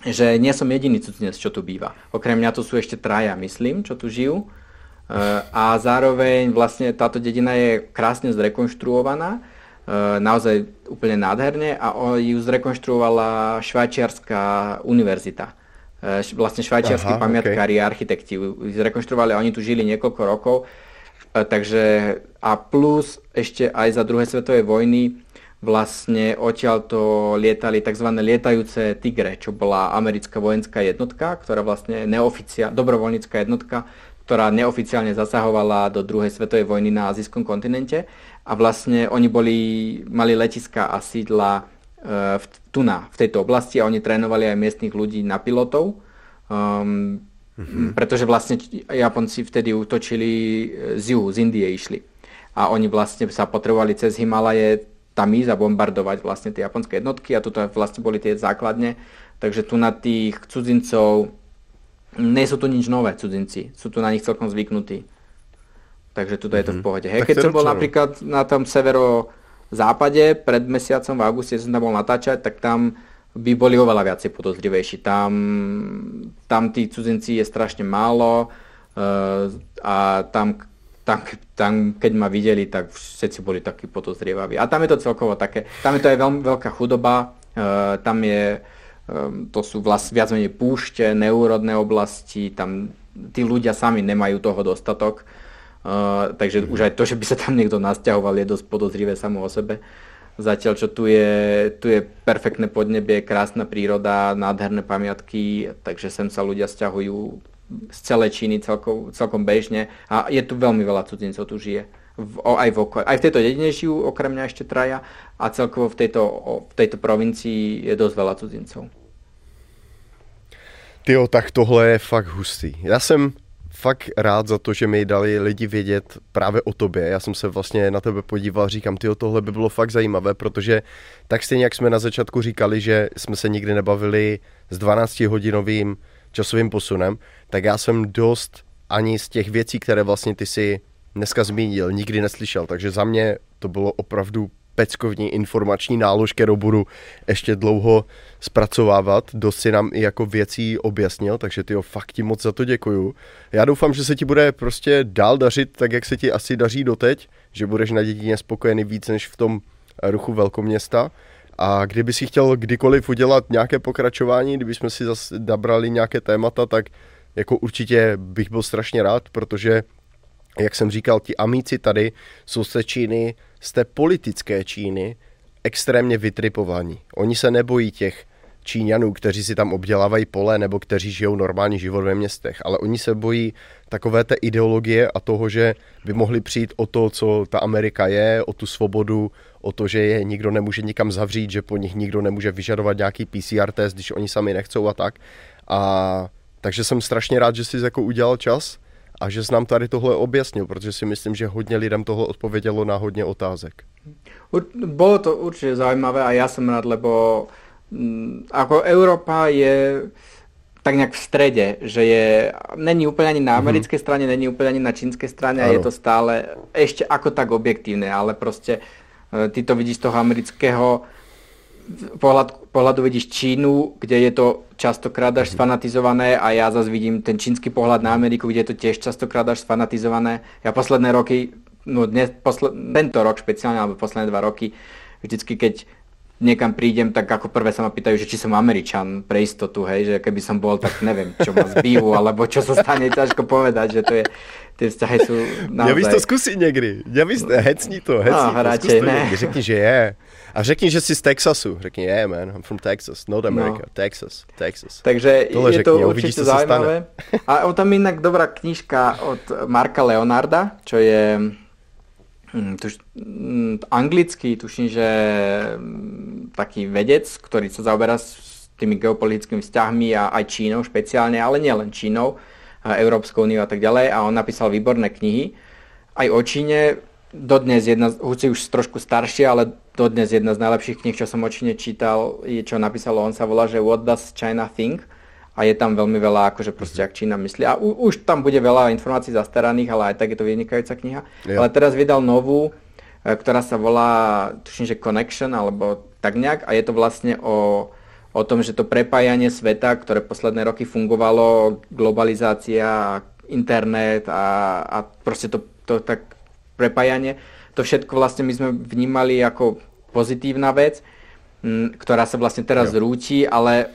S2: že nie som jediný cudzinec, čo tu býva. Okrem mňa tu sú ešte traja, myslím, čo tu žijú. E, a zároveň vlastne táto dedina je krásne zrekonštruovaná, naozaj úplne nádherne a ju zrekonštruovala švajčiarská univerzita. E, vlastne švajčiarskí pamiatkári okay. architekti ju zrekonštruovali a oni tu žili niekoľko rokov Takže a plus ešte aj za druhej svetovej vojny vlastne odtiaľto lietali tzv. lietajúce Tigre, čo bola americká vojenská jednotka, ktorá vlastne neoficiál, dobrovoľnícka jednotka, ktorá neoficiálne zasahovala do druhej svetovej vojny na azijskom kontinente a vlastne oni boli, mali letiska a sídla e, v, tu na, v tejto oblasti a oni trénovali aj miestnych ľudí na pilotov. Um, Mm-hmm. Pretože vlastne Japonci vtedy útočili e, z juhu, z Indie išli. A oni vlastne sa potrebovali cez Himalaje tam ísť a bombardovať vlastne tie japonské jednotky a toto vlastne boli tie základne. Takže tu na tých cudzincov, nie sú tu nič nové cudzinci, sú tu na nich celkom zvyknutí. Takže tu mm-hmm. je to v mhm. pohode. Hej, keď som bol napríklad na tom severo západe, pred mesiacom v auguste som tam bol natáčať, tak tam by boli oveľa viacej podozrivejší. Tam, tam tí cudzinci je strašne málo uh, a tam, tam, tam, keď ma videli, tak všetci boli takí podozrievaví. A tam je to celkovo také, tam je to aj veľmi veľká chudoba, uh, tam je, um, to sú vlast, viac menej púšte, neúrodné oblasti, tam tí ľudia sami nemajú toho dostatok. Uh, takže už aj to, že by sa tam niekto nasťahoval, je dosť podozrivé samo o sebe. Zatiaľ, čo tu je, tu je perfektné podnebie, krásna príroda, nádherné pamiatky, takže sem sa ľudia stiahujú z celej Číny celkom, celkom bežne a je tu veľmi veľa cudzincov, tu žije. V, aj, v, aj v tejto dedine žijú okrem mňa ešte traja a celkovo v tejto, v tejto provincii je dosť veľa cudzincov.
S1: Tyjo, tak tohle je fakt hustý. Já jsem fakt rád za to, že mi dali lidi vědět právě o tobě. Já jsem se vlastně na tebe podíval, říkám, ty tohle by bylo fakt zajímavé, protože tak stejně, jak jsme na začátku říkali, že jsme se nikdy nebavili s 12-hodinovým časovým posunem, tak já jsem dost ani z těch věcí, které vlastně ty si dneska zmínil, nikdy neslyšel. Takže za mě to bylo opravdu peckovní informační nálož, kterou budu ještě dlouho zpracovávat. Dost si nám i jako věcí objasnil, takže ty fakt ti moc za to děkuju. Já doufám, že se ti bude prostě dál dařit tak, jak se ti asi daří doteď, že budeš na dědině spokojený víc než v tom ruchu velkoměsta. A kdyby si chtěl kdykoliv udělat nějaké pokračování, kdyby jsme si zase nabrali nějaké témata, tak jako určitě bych byl strašně rád, protože jak jsem říkal, ti amíci tady jsou z Číny, z té politické Číny extrémně vytripovaní. Oni se nebojí těch Číňanů, kteří si tam obdělávají pole nebo kteří žijou normální život ve městech, ale oni se bojí takové té ideologie a toho, že by mohli přijít o to, co ta Amerika je, o tu svobodu, o to, že je nikdo nemůže nikam zavřít, že po nich nikdo nemůže vyžadovat nějaký PCR test, když oni sami nechcou a tak. A takže jsem strašně rád, že jsi jako udělal čas a že jsi nám tady tohle objasnil, protože si myslím, že hodně lidem tohle odpovědělo na hodně otázek.
S2: Bolo to určite zaujímavé a ja som rád, lebo m, mm, ako Európa je tak nejak v strede, že je, není úplne ani na mhm. americkej mm-hmm. strane, není úplne ani na čínskej strane a je to stále ešte ako tak objektívne, ale proste e, ty to vidíš z toho amerického pohľad, pohľadu vidíš Čínu, kde je to častokrát až mhm. sfanatizované a ja zase vidím ten čínsky pohľad na Ameriku, kde je to tiež častokrát až sfanatizované. Ja posledné roky, no dnes, posle, tento rok špeciálne, alebo posledné dva roky, vždycky keď niekam prídem, tak ako prvé sa ma pýtajú, že či som Američan pre istotu, hej, že keby som bol, tak neviem, čo ma zbývu, alebo čo sa stane, ťažko povedať, že to je, tie vzťahy sú naozaj...
S1: Ja bys to skúsiť niekdy, ja bys, hecni to, hecni no, to, radšej, to niekdy, řekni, že je. A řekni, že jsi z Texasu. Řekni, yeah man, I'm from Texas, not America, no. Texas, Texas.
S2: Takže Tohle je řekni, to určite zaujímavé. A o tam inak dobrá knižka od Marka Leonarda, čo je hm, tuž, anglický, tuším, že hm, taký vedec, ktorý sa zaoberá s tými geopolitickými vzťahmi a aj Čínou špeciálne, ale nielen Čínou, Európskou úniu a tak ďalej. A on napísal výborné knihy aj o Číne. Dodnes jedna, hoci už trošku staršie, ale dodnes jedna z najlepších kníh, čo som o Číne čítal, je, čo napísalo, on sa volá, že What Does China Think? A je tam veľmi veľa, akože proste, ak Čína myslí. A u, už tam bude veľa informácií zastaraných, ale aj tak je to vynikajúca kniha. Ja. Ale teraz vydal novú, e, ktorá sa volá, tuším, že Connection, alebo tak nejak, a je to vlastne o, o tom, že to prepájanie sveta, ktoré posledné roky fungovalo, globalizácia, internet a, a proste to, to tak prepájanie, to všetko vlastne my sme vnímali ako pozitívna vec, ktorá sa vlastne teraz jo. rúti, ale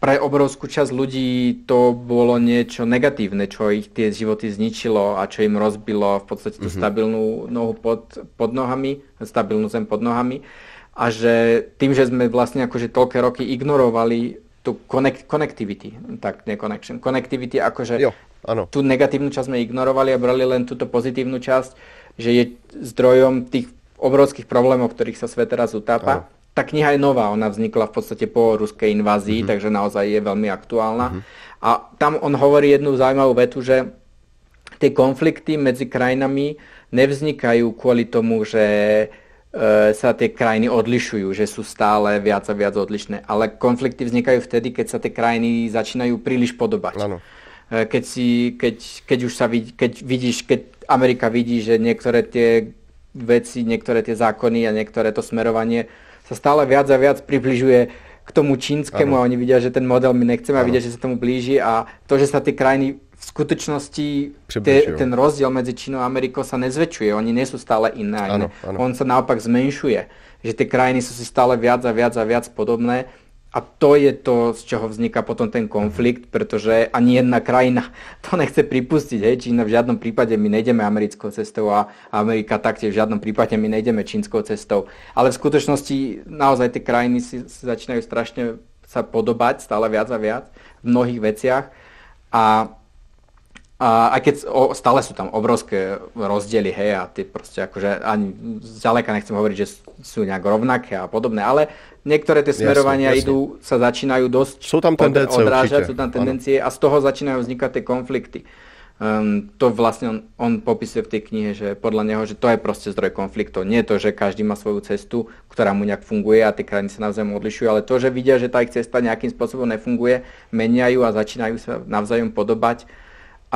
S2: pre obrovskú časť ľudí to bolo niečo negatívne, čo ich tie životy zničilo a čo im rozbilo v podstate tú mm-hmm. stabilnú nohu pod, pod nohami, stabilnú zem pod nohami. A že tým, že sme vlastne akože toľké roky ignorovali tú connect, connectivity, tak nie connection, connectivity akože jo, ano. tú negatívnu časť sme ignorovali a brali len túto pozitívnu časť, že je zdrojom tých obrovských problémov, ktorých sa svet teraz utápa. Ano tá kniha je nová, ona vznikla v podstate po ruskej invázii, mm-hmm. takže naozaj je veľmi aktuálna. Mm-hmm. A tam on hovorí jednu zaujímavú vetu, že tie konflikty medzi krajinami nevznikajú kvôli tomu, že e, sa tie krajiny odlišujú, že sú stále viac a viac odlišné. Ale konflikty vznikajú vtedy, keď sa tie krajiny začínajú príliš podobať. Ano. E, keď, si, keď, keď už sa vidí, keď vidíš, keď Amerika vidí, že niektoré tie veci, niektoré tie zákony a niektoré to smerovanie sa stále viac a viac približuje k tomu čínskemu ano. a oni vidia, že ten model my nechceme ano. a vidia, že sa tomu blíži a to, že sa tie krajiny v skutočnosti te, ten rozdiel medzi Čínou a Amerikou sa nezväčšuje, oni nie sú stále iné, ano, ano. on sa naopak zmenšuje, že tie krajiny sú si stále viac a viac a viac podobné a to je to, z čoho vzniká potom ten konflikt, pretože ani jedna krajina to nechce pripustiť. Hej. Čína v žiadnom prípade my nejdeme americkou cestou a Amerika taktiež v žiadnom prípade my nejdeme čínskou cestou. Ale v skutočnosti naozaj tie krajiny si, si začínajú strašne sa podobať stále viac a viac v mnohých veciach. A a aj keď o, stále sú tam obrovské rozdiely, hej, a ty proste akože ani zďaleka nechcem hovoriť, že sú nejak rovnaké a podobné, ale niektoré tie smerovania jasne, jasne. idú, sa začínajú dosť
S1: sú tam tendencie,
S2: odrážať, určite. sú tam tendencie ano. a z toho začínajú vznikať tie konflikty. Um, to vlastne on, on popisuje v tej knihe, že podľa neho, že to je proste zdroj konfliktov. Nie to, že každý má svoju cestu, ktorá mu nejak funguje a tie krajiny sa navzájom odlišujú, ale to, že vidia, že tá ich cesta nejakým spôsobom nefunguje, meniajú a začínajú sa navzájom podobať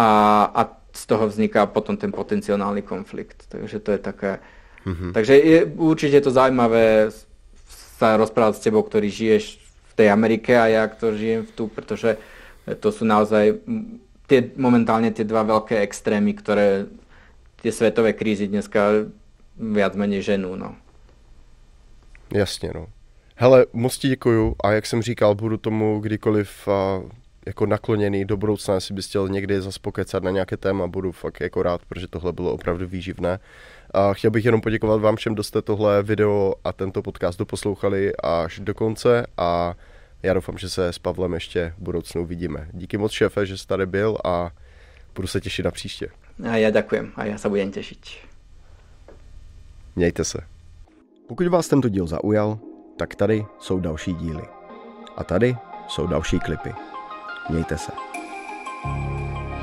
S2: a, a z toho vzniká potom ten potenciálny konflikt. Takže to je také... Mm-hmm. Takže je určite to zaujímavé sa rozprávať s tebou, ktorý žiješ v tej Amerike a ja, ktorý žijem v tu, pretože to sú naozaj tie, momentálne tie dva veľké extrémy, ktoré tie svetové krízy dneska viac menej ženú. No.
S1: Jasně, no. Hele, moc ti děkuju a jak jsem říkal, budu tomu kdykoliv jako nakloněný do budoucna, jestli bys chtěl někdy zase pokecat na nějaké téma, budu fakt jako rád, protože tohle bylo opravdu výživné. A chtěl bych jenom poděkovat vám všem, kdo jste tohle video a tento podcast doposlouchali až do konce a já doufám, že se s Pavlem ještě v budoucnu vidíme. Díky moc šéfe, že jsi tady byl a budu se těšit na příště.
S2: A já děkujem a já se budem těšit.
S1: Mějte se. Pokud vás tento díl zaujal, tak tady jsou další díly. A tady jsou další klipy. Miejte sa. thank you